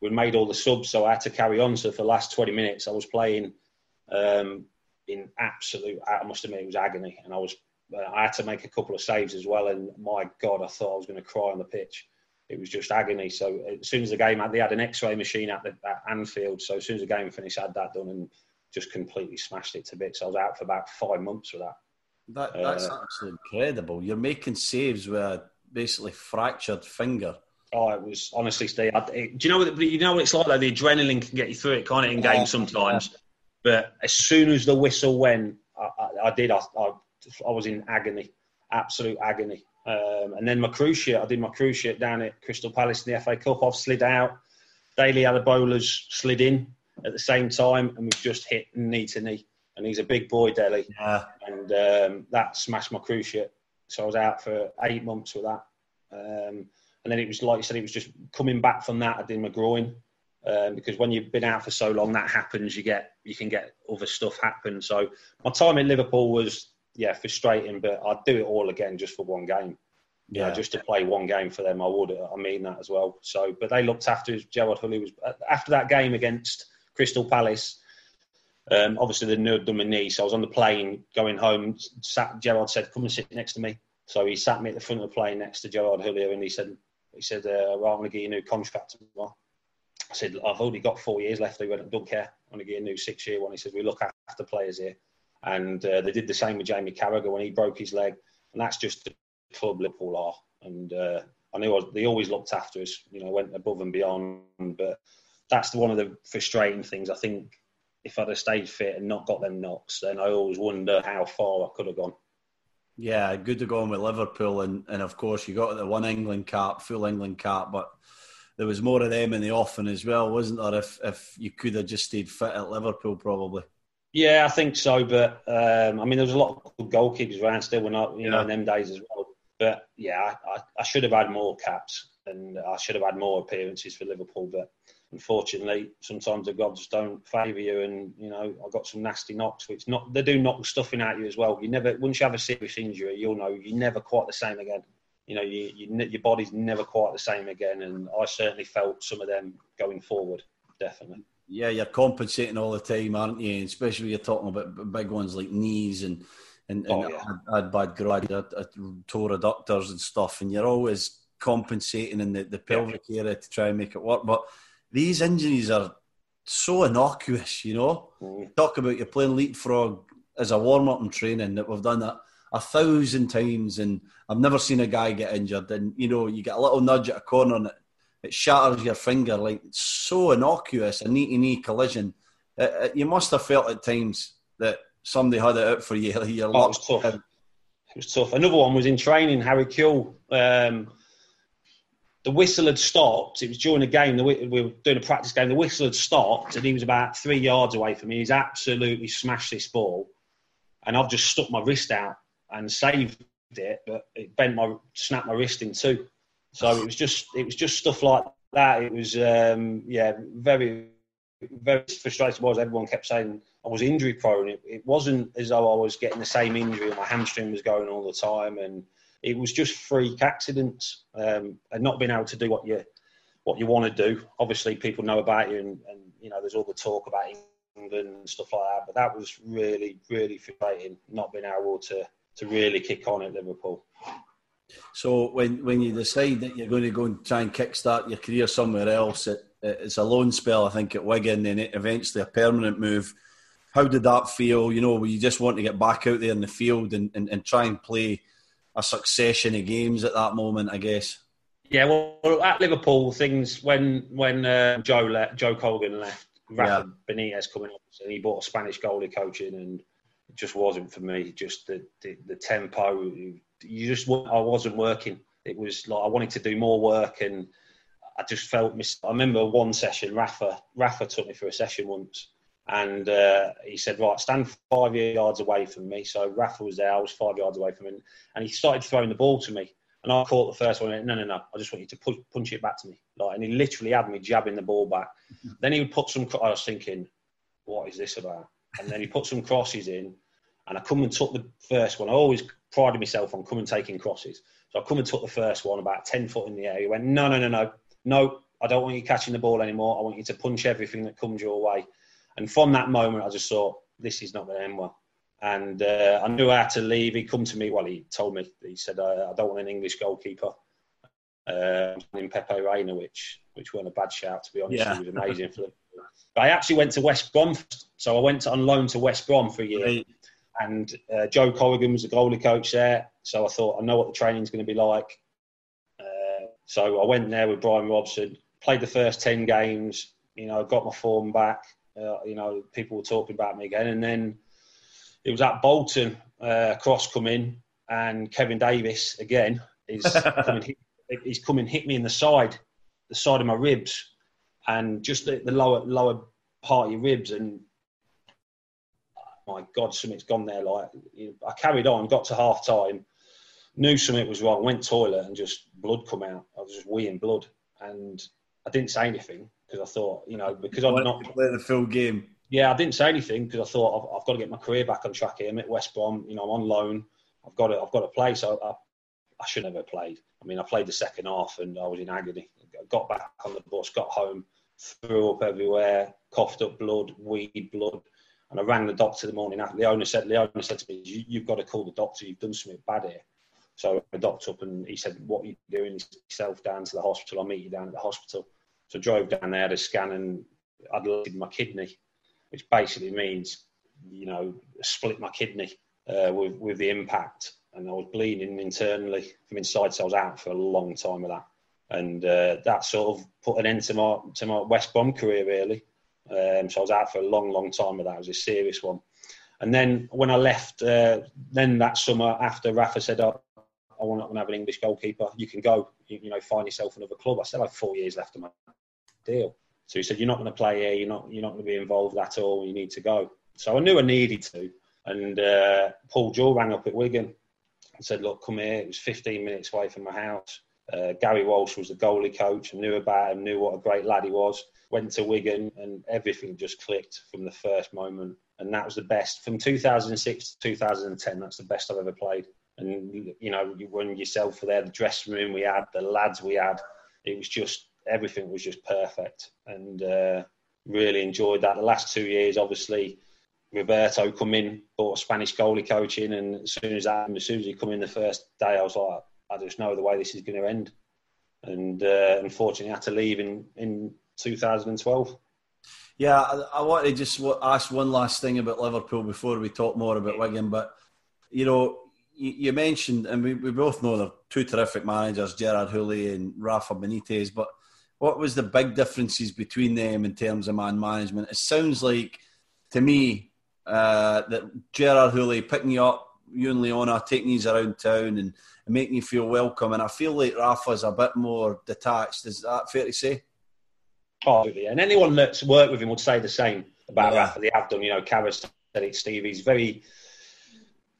we made all the subs, so I had to carry on. So for the last 20 minutes, I was playing um, in absolute. I must admit, it was agony, and I was. Uh, I had to make a couple of saves as well, and my God, I thought I was going to cry on the pitch. It was just agony. So as soon as the game, they had an X-ray machine at, the, at Anfield. So as soon as the game finished, I had that done, and just completely smashed it to bits. I was out for about five months with that. that that's uh, absolutely incredible. You're making saves with a basically fractured finger. Oh, it was honestly, Steve. I, it, do you know what? You know what it's like? Though the adrenaline can get you through it, can't it? In games sometimes. Yeah. But as soon as the whistle went, I, I, I did. I, I, was in agony, absolute agony. Um, and then my cruciate, I did my cruciate down at Crystal Palace in the FA Cup. I've slid out. Dele Adebola's slid in at the same time, and we've just hit knee to knee. And he's a big boy, Dele. Yeah. And um, that smashed my cruciate. So I was out for eight months with that. Um, and then it was like you said, it was just coming back from that. I did my groin um, because when you've been out for so long, that happens. You get you can get other stuff happen. So my time in Liverpool was yeah frustrating, but I'd do it all again just for one game. Yeah, just to play one game for them, I would. I mean that as well. So, but they looked after Gerard Houllier was after that game against Crystal Palace. Um, obviously, the nerd done my knee, so I was on the plane going home. Sat, Gerard said, "Come and sit next to me." So he sat me at the front of the plane next to Gerard Houllier, and he said, "He said, uh, I'm going to get you a new contract tomorrow." I said, "I've only got four years left." He went, "I don't care. I'm going to get a new six-year one." He said, "We look after players here," and uh, they did the same with Jamie Carragher when he broke his leg, and that's just the club Liverpool are. And uh, I knew I was, they always looked after us. You know, went above and beyond, but that's one of the frustrating things. I think if I'd have stayed fit and not got them knocks, then I always wonder how far I could have gone. Yeah, good to go on with Liverpool, and, and of course you got the one England cap, full England cap, but there was more of them in the offing as well, wasn't there? If if you could have just stayed fit at Liverpool, probably. Yeah, I think so. But um, I mean, there was a lot of good goalkeepers around still when I, you yeah. know, in them days as well. But yeah, I, I should have had more caps and I should have had more appearances for Liverpool. But unfortunately, sometimes the gods don't favour you, and you know I got some nasty knocks, which not they do knock stuffing at you as well. You never once you have a serious injury, you'll know you're never quite the same again. You know, you, you, your body's never quite the same again, and I certainly felt some of them going forward, definitely. Yeah, you're compensating all the time, aren't you? And especially you're talking about big ones like knees and and, and oh, yeah. I, had, bad grad, I, I tore adductors and stuff, and you're always compensating in the, the pelvic area to try and make it work. But these injuries are so innocuous, you know. Mm. Talk about you playing leapfrog as a warm up and training that we've done that a thousand times, and I've never seen a guy get injured. And you know, you get a little nudge at a corner and it, it shatters your finger, like it's so innocuous, a knee to knee collision. It, it, you must have felt at times that somebody had it out for you. Your oh, it was tough. It was tough. Another one was in training. Harry Kewell. Um, the whistle had stopped. It was during a game. We were doing a practice game. The whistle had stopped, and he was about three yards away from me. He's absolutely smashed this ball, and I've just stuck my wrist out and saved it, but it bent my, snapped my wrist in two. So it was just, it was just stuff like that. It was, um, yeah, very, very frustrating. Was everyone kept saying I was injury prone. It, it wasn't as though I was getting the same injury. My hamstring was going all the time, and it was just freak accidents um, and not being able to do what you what you want to do. Obviously, people know about you, and, and, you know there's all the talk about England and stuff like that. But that was really, really frustrating not being able to to really kick on at Liverpool. So when when you decide that you're going to go and try and kickstart your career somewhere else, it, it's a loan spell, I think, at Wigan, and it eventually a permanent move. How did that feel? You know, you just want to get back out there in the field and, and, and try and play a succession of games at that moment, I guess. Yeah, well, at Liverpool, things when when uh, Joe le- Joe Corrigan left, Rafa yeah. Benitez coming up, and he brought a Spanish goalie coaching, and it just wasn't for me. Just the, the, the tempo, you just I wasn't working. It was like I wanted to do more work, and I just felt. Mis- I remember one session, Rafa Rafa took me for a session once, and uh, he said, "Right, stand five yards away from me." So Rafa was there. I was five yards away from him, and he started throwing the ball to me. And I caught the first one. And went, no, no, no. I just want you to push, punch it back to me. Like, and he literally had me jabbing the ball back. then he would put some. I was thinking, what is this about? And then he put some crosses in, and I come and took the first one. I always prided myself on coming taking crosses. So I come and took the first one about 10 foot in the air. He went, no, no, no, no, no, I don't want you catching the ball anymore. I want you to punch everything that comes your way. And from that moment, I just thought, this is not going to end well. And uh, I knew I had to leave. He come to me, well, he told me, he said, uh, I don't want an English goalkeeper. Uh, in Pepe Reina, which which weren't a bad shout, to be honest. Yeah. He was amazing for them. But I actually went to West Brom, so I went to, on loan to West Brom for a year. Right. And uh, Joe Corrigan was the goalie coach there, so I thought I know what the training's going to be like. Uh, so I went there with Brian Robson, played the first ten games. You know, got my form back. Uh, you know, people were talking about me again, and then it was at Bolton. Uh, cross come in, and Kevin Davies again is coming. Hit, he's coming hit me in the side, the side of my ribs, and just the, the lower lower part of your ribs, and my God, something's gone there. Like I carried on, got to half time, knew something was wrong, went toilet, and just blood come out. I was just weeing blood, and I didn't say anything because I thought, you know, because I'm not play the full game. Yeah, I didn't say anything because I thought I've, I've, got to get my career back on track here. I'm at West Brom, you know, I'm on loan. I've got to, I've got to play. So I, I should have played. I mean, I played the second half and I was in agony. got back on the bus, got home, threw up everywhere, coughed up blood, weed blood, and I rang the doctor the morning after. The owner said, the owner said to me, you, have got to call the doctor. You've done something bad here." So I doctor up and he said, "What are you doing?" Yourself down to the hospital. I'll meet you down at the hospital. So I drove down there, to scan, and I'd looked my kidney, which basically means, you know, split my kidney uh, with with the impact, and I was bleeding internally from inside. So I was out for a long time with that, and uh, that sort of put an end to my to my West Brom career really. Um, so I was out for a long, long time with that. It was a serious one. And then when I left, uh, then that summer after Rafa said, oh, I want to have an English goalkeeper. You can go, you, you, know, find yourself another club. I I have four years left of my deal. So he said, you're not going to play here. You're not, you're not going to be involved at all. You need to go. So I knew I needed to. And uh, Paul Jewell rang up at Wigan and said, look, come here. It was 15 minutes away from my house. Uh, Gary Walsh was the goalie coach. I knew about him, knew what a great lad he was went to Wigan, and everything just clicked from the first moment. And that was the best from 2006 to 2010. That's the best I've ever played. And you know, when yourself were there, the dressing room we had, the lads we had, it was just everything was just perfect. And uh, really enjoyed that. The last two years, obviously, Roberto come in, bought a Spanish goalie coaching, and as soon as that, as soon as he come in the first day, I was like, I just know the way this is going to end. And uh, unfortunately, I had to leave in in 2012. Yeah, I, I want to just ask one last thing about Liverpool before we talk more about Wigan. But you know, you, mentioned, and we, we both know they're two terrific managers, Gerard Houllier and Rafa Benitez. But what was the big differences between them in terms of man management? It sounds like to me uh, that Gerard Houllier picking you up, you and Leona taking you around town and, and making you feel welcome. And I feel like Rafa's a bit more detached. Is that fair to say? Absolutely. And anyone that's worked with him would say the same about yeah. Rafa. They have done, you know, Carragher said it, Steve. He's very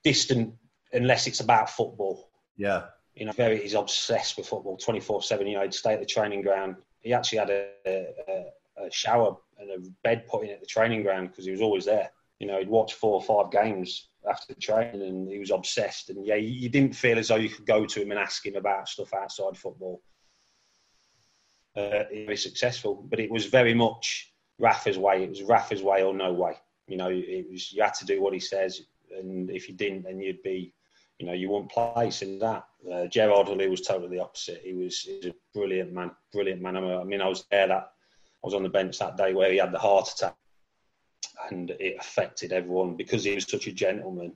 distant unless it's about football. Yeah. You know, very he's obsessed with football 24 7. You know, he'd stay at the training ground. He actually had a, a, a shower and a bed put in at the training ground because he was always there. You know, he'd watch four or five games after training and he was obsessed. And yeah, you didn't feel as though you could go to him and ask him about stuff outside football uh, very successful. But it was very much Rafa's way. It was Rafa's way or no way. You know, it was you had to do what he says, and if you didn't, then you'd be, you know, you wouldn't place in that. Uh, Gerard Houllier was totally the opposite. He was, he was a brilliant man, brilliant man. I mean, I was there that I was on the bench that day where he had the heart attack, and it affected everyone because he was such a gentleman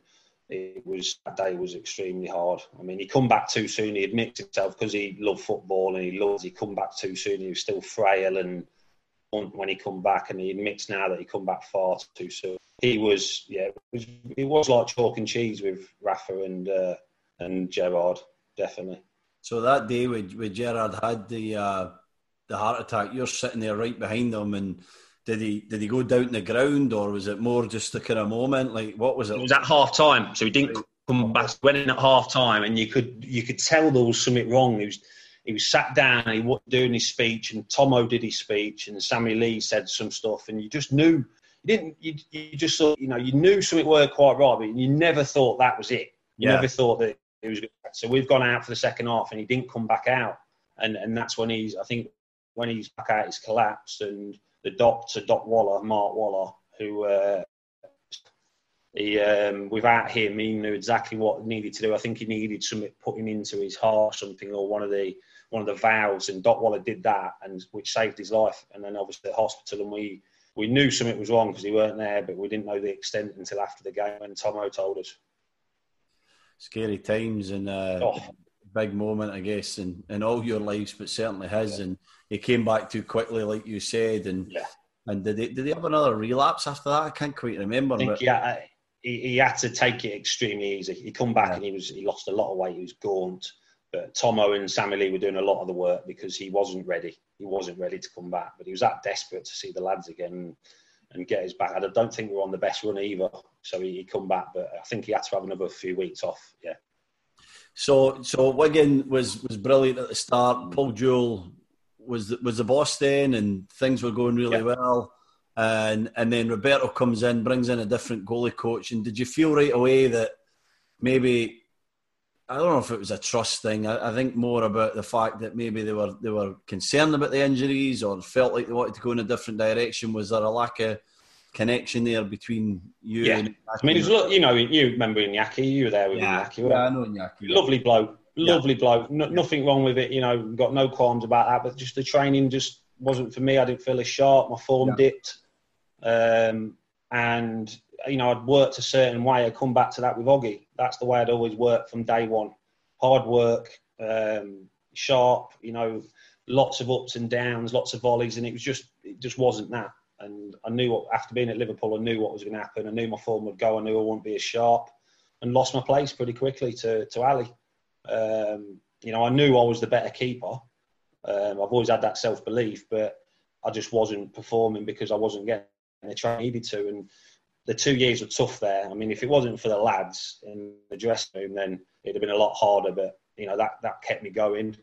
it was that day was extremely hard. I mean, he come back too soon. He admits himself because he loved football and he loves. He come back too soon. He was still frail and when he come back, and he admits now that he come back far too soon. he was yeah, it was, it was like chalk and cheese with Rafa and uh, and Gerard, definitely. So that day when, when Gerard had the uh, the heart attack, you're sitting there right behind him, and did he did he go down to the ground, or was it more just a kind of moment? Like what was it? It was at half time, so he didn't come back. Went in at half time, and you could you could tell there was something wrong. He was he was sat down, and he was doing his speech, and Tomo did his speech, and Sammy Lee said some stuff, and you just knew you didn't. You, you just thought, you know, you knew something weren't quite right, but you never thought that was it. You yeah. never thought that it was. So we've gone out for the second half, and he didn't come back out, and and that's when he's. I think when he's back out, he's collapsed, and the doctor, Doc Waller, Mark Waller, who. Uh, he, um, without him, he knew exactly what needed to do. I think he needed something putting into his heart, something, or one of the one of the valves, and Doc Waller did that, and which saved his life. And then obviously the hospital, and we we knew something was wrong because he weren't there, but we didn't know the extent until after the game when Tomo told us. Scary times and uh, oh. big moment, I guess, in, in all your lives, but certainly his. Yeah. And he came back too quickly, like you said. And yeah. and did he, did he have another relapse after that? I can't quite remember. I think, but... yeah, he, he, had to take it extremely easy. He come back yeah. and he was he lost a lot of weight. He was gaunt. But Tomo and Sammy Lee were doing a lot of the work because he wasn't ready. He wasn't ready to come back, but he was that desperate to see the lads again and get his back. I don't think we are on the best run either, so he, he come back. But I think he had to have another few weeks off. Yeah. So, so Wigan was was brilliant at the start. Mm. Paul Jewell was was the boss then, and things were going really yeah. well. And and then Roberto comes in, brings in a different goalie coach. And did you feel right away that maybe I don't know if it was a trust thing. I, I, think more about the fact that maybe they were they were concerned about the injuries or felt like they wanted to go in a different direction. Was there a lack of connection there between you? Yeah, and I mean, it was, you know, you remember Iñaki, you were there with yeah. Iñaki. Yeah, I know Iñaki. Lovely bloke, lovely yeah. bloke. No, nothing wrong with it. You know, got no qualms about that. But just the training just wasn't for me. I didn't feel as sharp. My form yeah. dipped, um, and you know, I'd worked a certain way. I come back to that with Oggy. That's the way I'd always worked from day one. Hard work, um, sharp. You know, lots of ups and downs, lots of volleys, and it was just it just wasn't that. And I knew what after being at Liverpool, I knew what was going to happen. I knew my form would go. I knew I wouldn't be as sharp, and lost my place pretty quickly to to Ali. Um, you know, I knew I was the better keeper. Um, I've always had that self belief, but I just wasn't performing because I wasn't getting the training I needed to. And the two years were tough there. I mean, if it wasn't for the lads in the dressing room, then it'd have been a lot harder. But you know that that kept me going.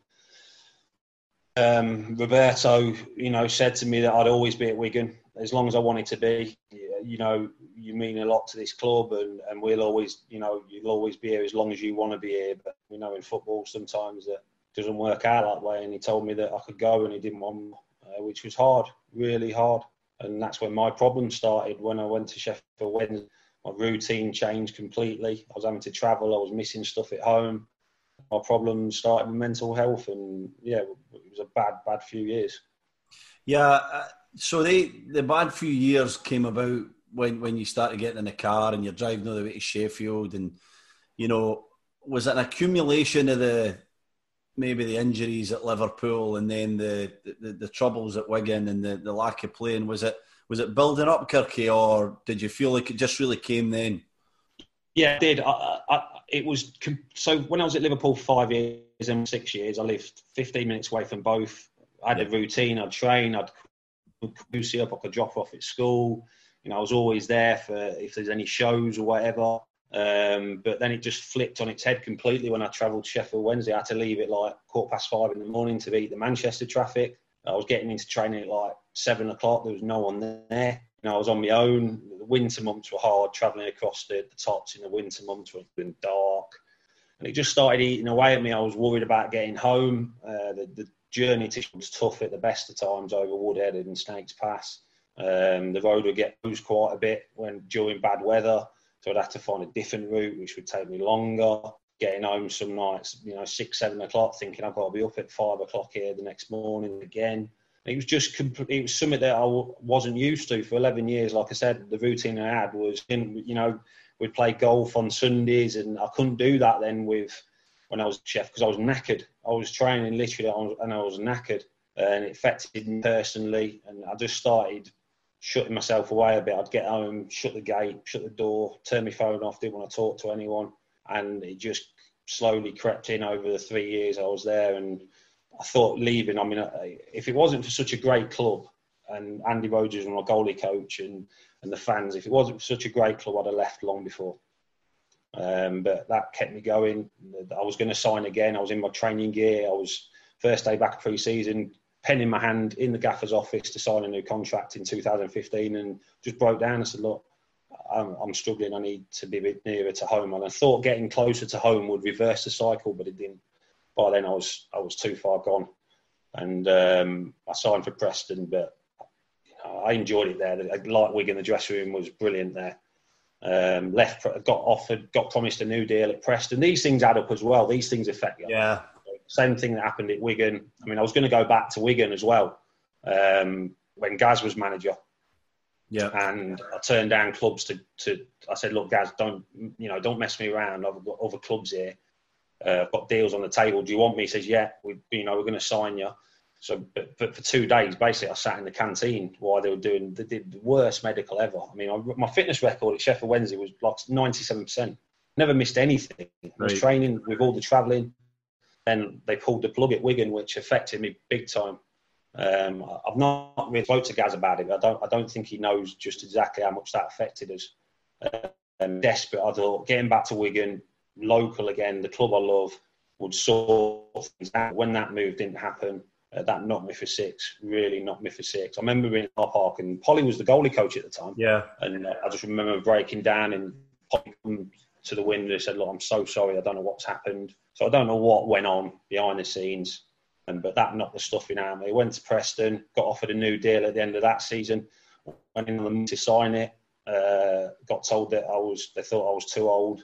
Um, Roberto, you know, said to me that I'd always be at Wigan as long as I wanted to be. You know, you mean a lot to this club, and, and we'll always, you know, you'll always be here as long as you want to be here. But we know in football sometimes that doesn't work out that way. And he told me that I could go, and he didn't want, uh, which was hard, really hard and that's when my problem started. When I went to Sheffield Wednesday, my routine changed completely. I was having to travel. I was missing stuff at home. My problems started with mental health, and yeah, it was a bad, bad few years. Yeah, uh, so they the bad few years came about when when you started getting in the car and you're driving all the way to Sheffield, and you know, was it an accumulation of the maybe the injuries at Liverpool and then the, the, the troubles at Wigan and the, the lack of playing. Was it was it building up, Kirky, or did you feel like it just really came then? Yeah, it did. I, I, it was so when I was at Liverpool five years and six years, I lived 15 minutes away from both. I had a routine. I'd train. I'd Lucy up. I could drop off at school. You know, I was always there for if there's any shows or whatever. Um, but then it just flipped on its head completely when I travelled Sheffield Wednesday. I had to leave at like quarter past five in the morning to beat the Manchester traffic. I was getting into training at like seven o'clock. There was no one there. You know, I was on my own. The winter months were hard, travelling across the, the tops in the winter months was been dark. And it just started eating away at me. I was worried about getting home. Uh, the, the journey to was tough at the best of times over Woodhead and Snakes Pass. Um, the road would get used quite a bit when during bad weather. So I'd have to find a different route, which would take me longer. Getting home some nights, you know, six, seven o'clock, thinking I've got to be up at five o'clock here the next morning again. It was just it was something that I wasn't used to for 11 years. Like I said, the routine I had was, in, you know, we'd play golf on Sundays, and I couldn't do that then with when I was chef because I was knackered. I was training literally, and I was knackered, and it affected me personally. And I just started shutting myself away a bit. I'd get home, shut the gate, shut the door, turn my phone off, didn't want to talk to anyone. And it just slowly crept in over the three years I was there. And I thought leaving, I mean, if it wasn't for such a great club and Andy Rhodes was my goalie coach and, and the fans, if it wasn't for such a great club, I'd have left long before. Um, but that kept me going. I was going to sign again. I was in my training gear. I was first day back pre-season, pen in my hand in the gaffer's office to sign a new contract in 2015, and just broke down. I said, "Look, I'm, I'm struggling. I need to be a bit nearer to home." And I thought getting closer to home would reverse the cycle, but it didn't. By then, I was I was too far gone, and um, I signed for Preston. But you know, I enjoyed it there. The light wig in the dressing room was brilliant there. Um, left, got offered, got promised a new deal at Preston. These things add up as well. These things affect you. Yeah. Same thing that happened at Wigan. I mean, I was going to go back to Wigan as well um, when Gaz was manager. Yeah. And I turned down clubs to, to. I said, look, Gaz, don't you know, don't mess me around. I've got other clubs here. Uh, I've got deals on the table. Do you want me? He says, yeah. We, you know, we're going to sign you. So, but, but, for two days, basically, I sat in the canteen while they were doing. They did the worst medical ever. I mean, I, my fitness record at Sheffield Wednesday was like ninety-seven percent. Never missed anything. I was right. training with all the travelling. Then they pulled the plug at Wigan, which affected me big time. Um, I've not really spoke to Gaz about it. I don't. I don't think he knows just exactly how much that affected us. Um, desperate. I thought getting back to Wigan, local again, the club I love, would sort things out. When that move didn't happen, uh, that knocked me for six. Really knocked me for six. I remember being in our park, and Polly was the goalie coach at the time. Yeah. And uh, I just remember breaking down and Polly to the window and said, "Look, I'm so sorry. I don't know what's happened." So I don't know what went on behind the scenes, and but that knocked the stuffing out of me. Went to Preston, got offered a new deal at the end of that season. Went in on to sign it. Uh, got told that I was. They thought I was too old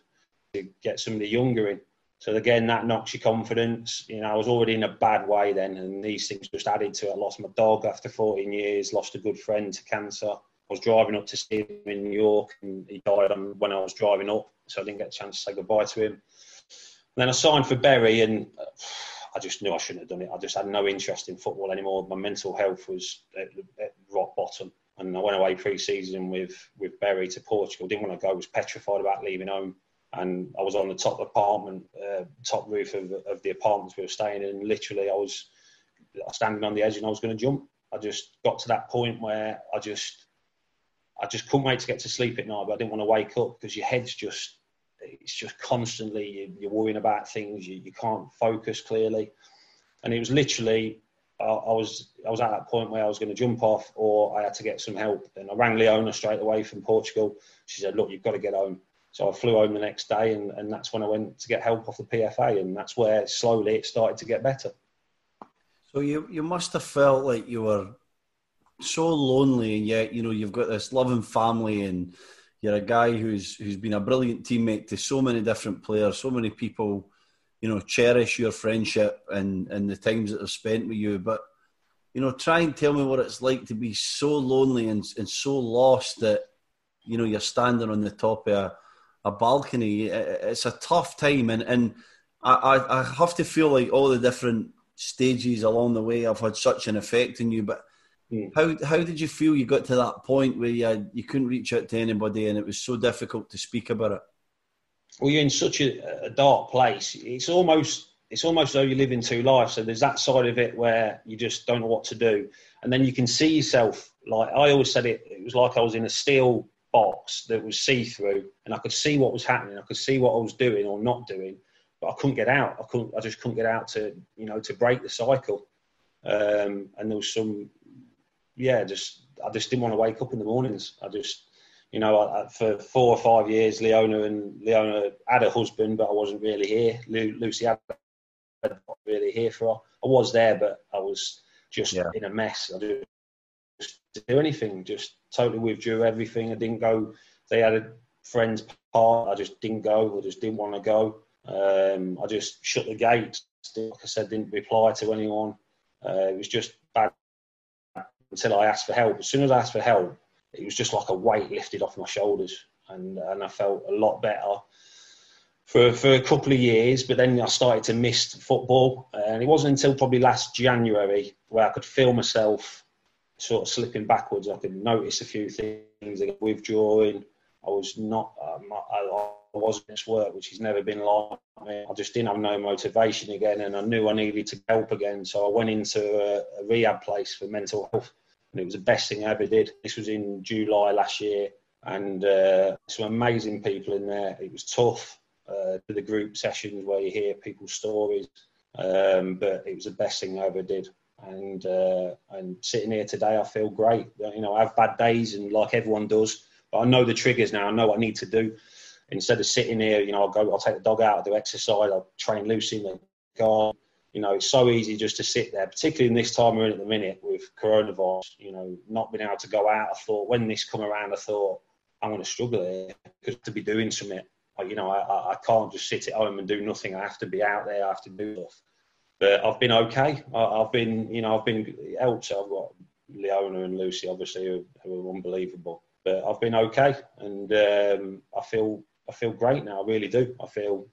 to get somebody younger in. So again, that knocks your confidence. You know, I was already in a bad way then, and these things just added to it. I lost my dog after 14 years. Lost a good friend to cancer. I was driving up to see him in York, and he died when I was driving up, so I didn't get a chance to say goodbye to him. And then I signed for Bury, and I just knew I shouldn't have done it. I just had no interest in football anymore. My mental health was at, at rock bottom. And I went away pre-season with, with Bury to Portugal. Didn't want to go. Was petrified about leaving home. And I was on the top apartment, uh, top roof of, of the apartments we were staying in. Literally, I was standing on the edge and I was going to jump. I just got to that point where I just, I just couldn't wait to get to sleep at night, but I didn't want to wake up because your head's just it's just constantly you're worrying about things. You, you can't focus clearly, and it was literally I, I was I was at that point where I was going to jump off, or I had to get some help. And I rang Leona straight away from Portugal. She said, "Look, you've got to get home." So I flew home the next day, and, and that's when I went to get help off the PFA, and that's where slowly it started to get better. So you you must have felt like you were so lonely, and yet you know you've got this loving family and you're a guy who's who's been a brilliant teammate to so many different players, so many people, you know, cherish your friendship and and the times that I've spent with you. But you know, try and tell me what it's like to be so lonely and and so lost that you know you're standing on the top of a, a balcony. It's a tough time, and and I I have to feel like all the different stages along the way have had such an effect on you, but Mm. How how did you feel you got to that point where you you couldn't reach out to anybody and it was so difficult to speak about it? Well, you're in such a, a dark place. It's almost it's almost though you're living two lives. So there's that side of it where you just don't know what to do, and then you can see yourself. Like I always said, it it was like I was in a steel box that was see through, and I could see what was happening. I could see what I was doing or not doing, but I couldn't get out. I couldn't. I just couldn't get out to you know to break the cycle. Um, and there was some yeah, just I just didn't want to wake up in the mornings. I just, you know, I, for four or five years, Leona and Leona had a husband, but I wasn't really here. Lu, Lucy had not really here for her. I was there, but I was just yeah. in a mess. I just didn't do anything. Just totally withdrew everything. I didn't go. They had a friend's part. I just didn't go. I just didn't want to go. Um, I just shut the gate. Like I said, didn't reply to anyone. Uh, it was just bad until I asked for help. As soon as I asked for help, it was just like a weight lifted off my shoulders, and and I felt a lot better for for a couple of years. But then I started to miss football, and it wasn't until probably last January where I could feel myself sort of slipping backwards. I could notice a few things, withdrawing. I was not, um, I, I wasn't at work, which has never been like me. I just didn't have no motivation again, and I knew I needed to help again. So I went into a, a rehab place for mental health, and it was the best thing I ever did. This was in July last year, and uh, some amazing people in there. It was tough uh, the group sessions where you hear people's stories, um, but it was the best thing I ever did. And uh, and sitting here today, I feel great. You know, I have bad days, and like everyone does, but I know the triggers now. I know what I need to do. Instead of sitting here, you know, I'll go, I'll take the dog out, I'll do exercise, I'll train Lucy in the garden. You know, it's so easy just to sit there, particularly in this time we're in at the minute with coronavirus. You know, not being able to go out. I thought when this come around, I thought I'm going to struggle here because to be doing something. You know, I, I can't just sit at home and do nothing. I have to be out there. I have to do stuff. But I've been okay. I, have been, you know, I've been helped. I've got Leona and Lucy, obviously, who, who are unbelievable. But I've been okay, and um, I feel I feel great now. I really do. I feel,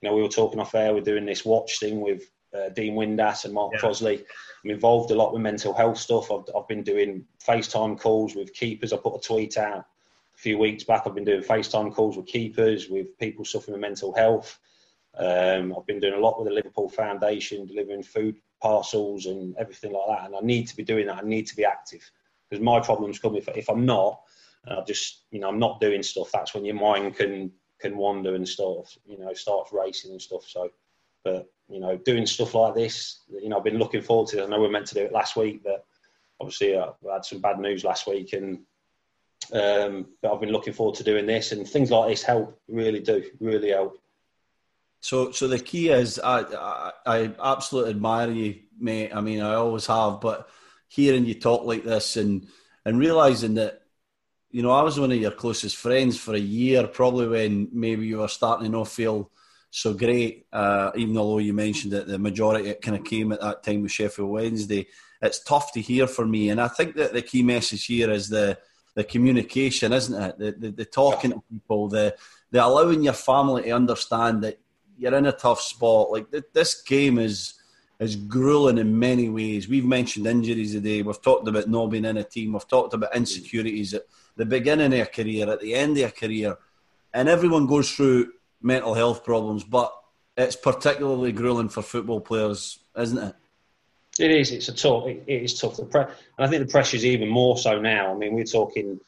you know, we were talking off air. We're doing this watch thing with uh, Dean Windass and Mark yeah. Crossley. I'm involved a lot with mental health stuff. I've, I've been doing FaceTime calls with keepers. I put a tweet out a few weeks back. I've been doing FaceTime calls with keepers, with people suffering with mental health. Um, I've been doing a lot with the Liverpool Foundation, delivering food parcels and everything like that. And I need to be doing that. I need to be active because my problems come if, if I'm not. I just, you know, I'm not doing stuff. That's when your mind can can wander and stuff, you know, starts racing and stuff. So, but you know, doing stuff like this, you know, I've been looking forward to it. I know we are meant to do it last week, but obviously uh, I had some bad news last week, and um, but I've been looking forward to doing this, and things like this help, really do, really help. So, so the key is, I, I, I absolutely admire you, mate. I mean, I always have, but hearing you talk like this and and realizing that you know, I was one of your closest friends for a year, probably when maybe you were starting to not feel so great. Uh, even though you mentioned that the majority it kind of came at that time with Sheffield Wednesday, it's tough to hear for me. And I think that the key message here is the the communication, isn't it? The the, the talking to people, the the allowing your family to understand that you're in a tough spot. Like this game is is grueling in many ways. We've mentioned injuries today. We've talked about not being in a team. We've talked about insecurities at the beginning of a career, at the end of a career, and everyone goes through mental health problems. But it's particularly grueling for football players, isn't it? It is. It's a tough. It is tough. The pre- and I think the pressure is even more so now. I mean, we're talking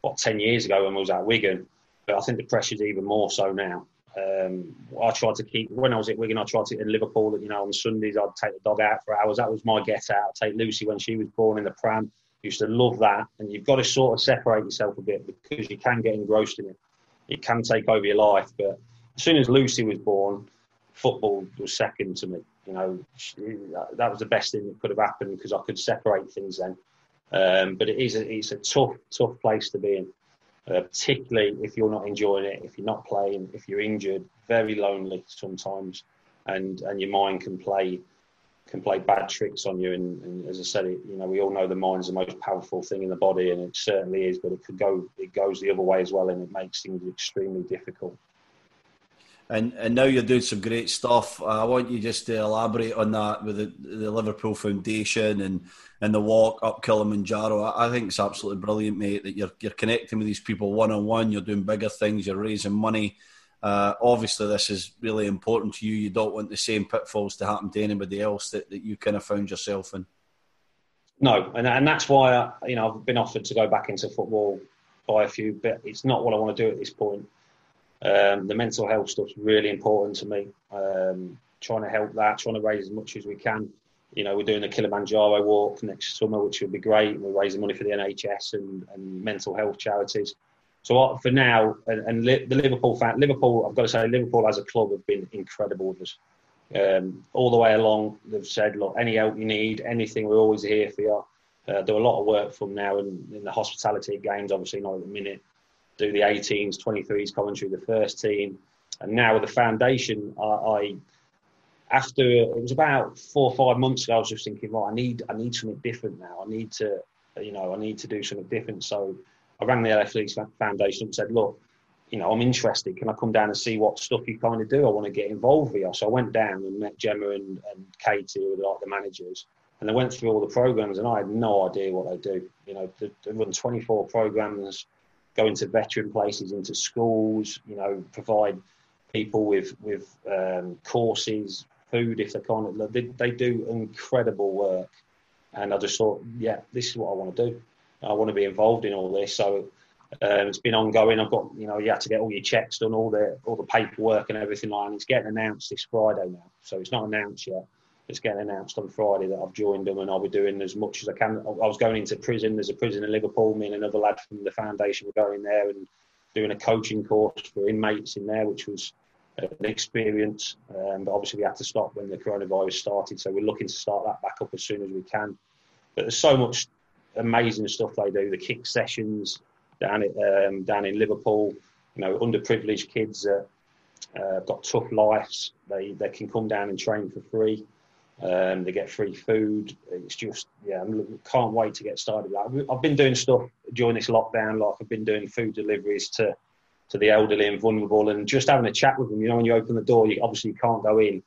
what ten years ago when we was at Wigan, but I think the pressure is even more so now. Um, I tried to keep when I was at Wigan. I tried to in Liverpool. You know, on Sundays I'd take the dog out for hours. That was my get out. I'd take Lucy when she was born in the pram. Used to love that, and you've got to sort of separate yourself a bit because you can get engrossed in it. It can take over your life. But as soon as Lucy was born, football was second to me. You know, that was the best thing that could have happened because I could separate things then. Um, but it is a, it's a tough, tough place to be in uh, particularly if you're not enjoying it, if you're not playing, if you're injured, very lonely sometimes, and and your mind can play can play bad tricks on you. And, and as I said, it, you know, we all know the mind's the most powerful thing in the body, and it certainly is. But it could go, it goes the other way as well, and it makes things extremely difficult. And and now you're doing some great stuff. Uh, I want you just to elaborate on that with the, the Liverpool Foundation and, and the walk up Kilimanjaro. I, I, think it's absolutely brilliant, mate, that you're you're connecting with these people one on one. You're doing bigger things. You're raising money. Uh, obviously, this is really important to you. You don't want the same pitfalls to happen to anybody else that, that you kind of found yourself in. No, and and that's why I, you know I've been offered to go back into football by a few, but it's not what I want to do at this point. Um, the mental health stuff's really important to me. Um, trying to help that, trying to raise as much as we can. You know, we're doing a Kilimanjaro walk next summer, which will be great. We're raising money for the NHS and, and mental health charities. So for now, and, and the Liverpool fan, Liverpool, I've got to say, Liverpool as a club have been incredible with us. Um, all the way along, they've said, look, any help you need, anything, we're always here for you. Uh, do a lot of work from now in the hospitality games, obviously not at the minute do the 18s, 23s commentary, the first team, and now with the foundation, I, I after it was about four or five months ago, I was just thinking, right, I need I need something different now. I need to, you know, I need to do something different. So I rang the LF Leeds Foundation and said, look, you know, I'm interested. Can I come down and see what stuff you kind of do? I want to get involved with you. So I went down and met Gemma and, and Katie, who were like the managers. And they went through all the programs, and I had no idea what they do. You know, they, they run 24 programs, go into veteran places, into schools. You know, provide people with with um, courses, food if they can't. They, they do incredible work, and I just thought, yeah, this is what I want to do. I want to be involved in all this. So um, it's been ongoing. I've got, you know, you have to get all your checks done, all the all the paperwork and everything like. And it's getting announced this Friday now, so it's not announced yet. It's getting announced on Friday that I've joined them, and I'll be doing as much as I can. I was going into prison. There's a prison in Liverpool. Me and another lad from the foundation were going there and doing a coaching course for inmates in there, which was an experience. Um, but obviously, we had to stop when the coronavirus started, so we're looking to start that back up as soon as we can. But there's so much amazing stuff they do. The kick sessions down at, um, down in Liverpool, you know, underprivileged kids that uh, got tough lives. They they can come down and train for free. Um, they get free food. It's just yeah, I can't wait to get started. I've been doing stuff during this lockdown, like I've been doing food deliveries to to the elderly and vulnerable, and just having a chat with them. You know, when you open the door, you obviously can't go in,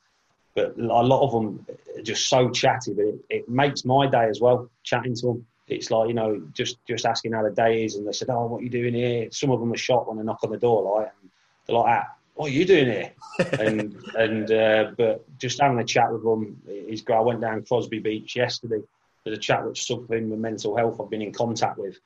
but a lot of them are just so chatty. But it, it makes my day as well chatting to them it's like you know just just asking how the day is, and they said, "Oh, what are you doing here?" Some of them are shocked when they knock on the door, like and they're like, ah, "What are you doing here?" and and uh, but just having a chat with them is great. I went down Crosby Beach yesterday. There's a chap that's suffering with mental health. I've been in contact with,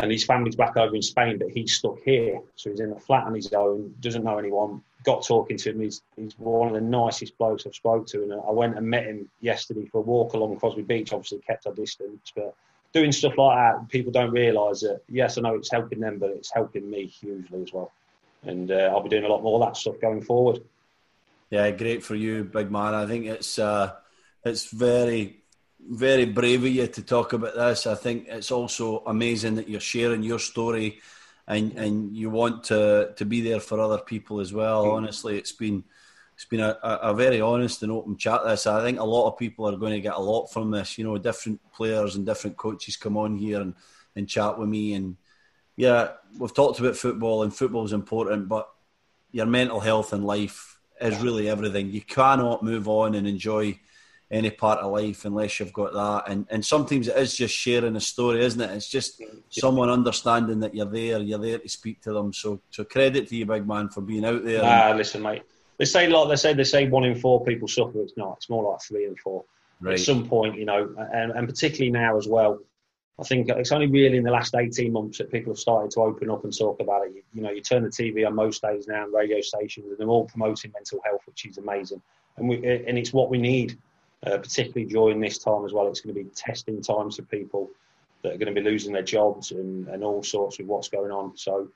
and his family's back over in Spain, but he's stuck here, so he's in a flat on his own, doesn't know anyone. Got talking to him. He's, he's one of the nicest blokes I've spoke to, and I went and met him yesterday for a walk along Crosby Beach. Obviously, kept our distance, but doing stuff like that, people don't realise that. Yes, I know it's helping them, but it's helping me hugely as well. And uh, I'll be doing a lot more of that stuff going forward. Yeah, great for you, big man. I think it's uh, it's very very brave of you to talk about this. I think it's also amazing that you're sharing your story and and you want to to be there for other people as well. Mm. Honestly, it's been it's been a, a, very honest and open chat. This I think a lot of people are going to get a lot from this. You know, different players and different coaches come on here and, and chat with me. And yeah, we've talked about football and football is important, but your mental health and life is really everything. You cannot move on and enjoy any part of life unless you've got that. And and sometimes it is just sharing a story, isn't it? It's just someone understanding that you're there, you're there to speak to them. So so credit to you, big man, for being out there. Ah, listen, mate. They say like they say they say one in four people suffer. It's not. It's more like three in four. Right. At some point, you know, and, and particularly now as well. I think it's only really in the last 18 months that people have started to open up and talk about it. You, you, know, you turn the TV on most days now, and radio stations, and they're all promoting mental health, which is amazing. And we, and it's what we need uh, particularly during this time as well. It's going to be testing times for people that are going to be losing their jobs and, and all sorts of what's going on. So,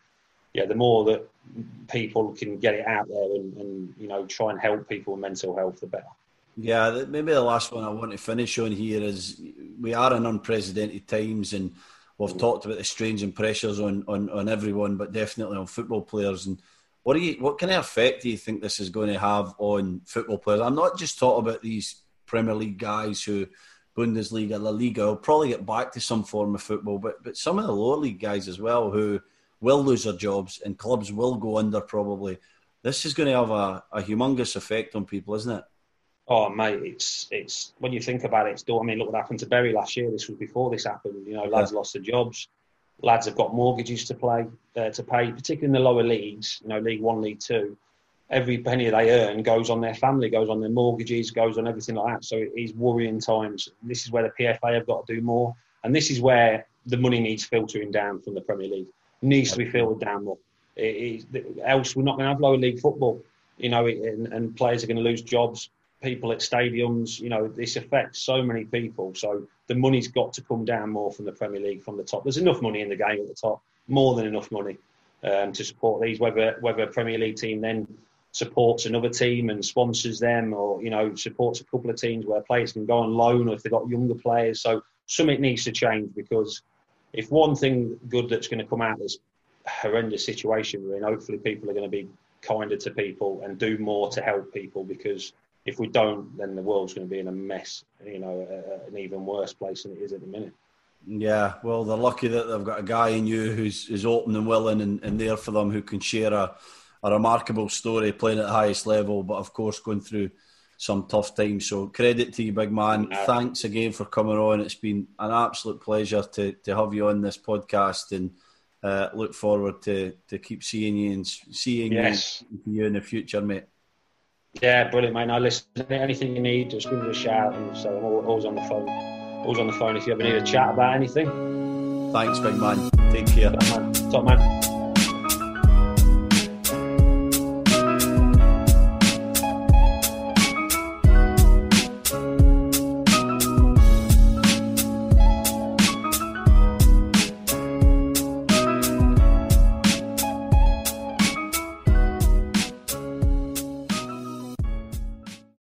yeah, the more that people can get it out there and, and you know try and help people with mental health, the better. Yeah, maybe the last one I want to finish on here is we are in unprecedented times and we've mm. talked about the strains and pressures on, on, on everyone, but definitely on football players. And what do you, what kind of effect do you think this is going to have on football players? I'm not just talking about these Premier League guys who Bundesliga, La Liga will probably get back to some form of football, but but some of the lower league guys as well who will lose their jobs and clubs will go under probably. This is going to have a, a humongous effect on people, isn't it? Oh mate, it's it's when you think about it, it's I mean, look what happened to Bury last year. This was before this happened. You know, lads yeah. lost their jobs. Lads have got mortgages to play uh, to pay, particularly in the lower leagues. You know, League One, League Two every penny they earn goes on their family, goes on their mortgages, goes on everything like that. So it is worrying times. This is where the PFA have got to do more, and this is where the money needs filtering down from the Premier League. It needs to be filtered down more. It is, else, we're not going to have lower league football. You know, and, and players are going to lose jobs. People at stadiums, you know, this affects so many people. So the money's got to come down more from the Premier League, from the top. There's enough money in the game at the top, more than enough money um, to support these. Whether whether a Premier League team then supports another team and sponsors them, or you know supports a couple of teams where players can go on loan, or if they've got younger players. So something needs to change because if one thing good that's going to come out of this horrendous situation we're in, hopefully people are going to be kinder to people and do more to help people because if we don't, then the world's going to be in a mess, you know, an even worse place than it is at the minute. Yeah, well, they're lucky that they've got a guy in you who's is open and willing and, and there for them who can share a, a remarkable story playing at the highest level, but of course going through some tough times. So credit to you, big man. No. Thanks again for coming on. It's been an absolute pleasure to to have you on this podcast, and uh, look forward to to keep seeing you and seeing yes. you, in the future, mate. Yeah, brilliant, mate. I listen. To anything you need, just give me a shout. And so I'm always on the phone. Always on the phone if you ever need a chat about anything. Thanks, big man. Take care. Top man. Top man.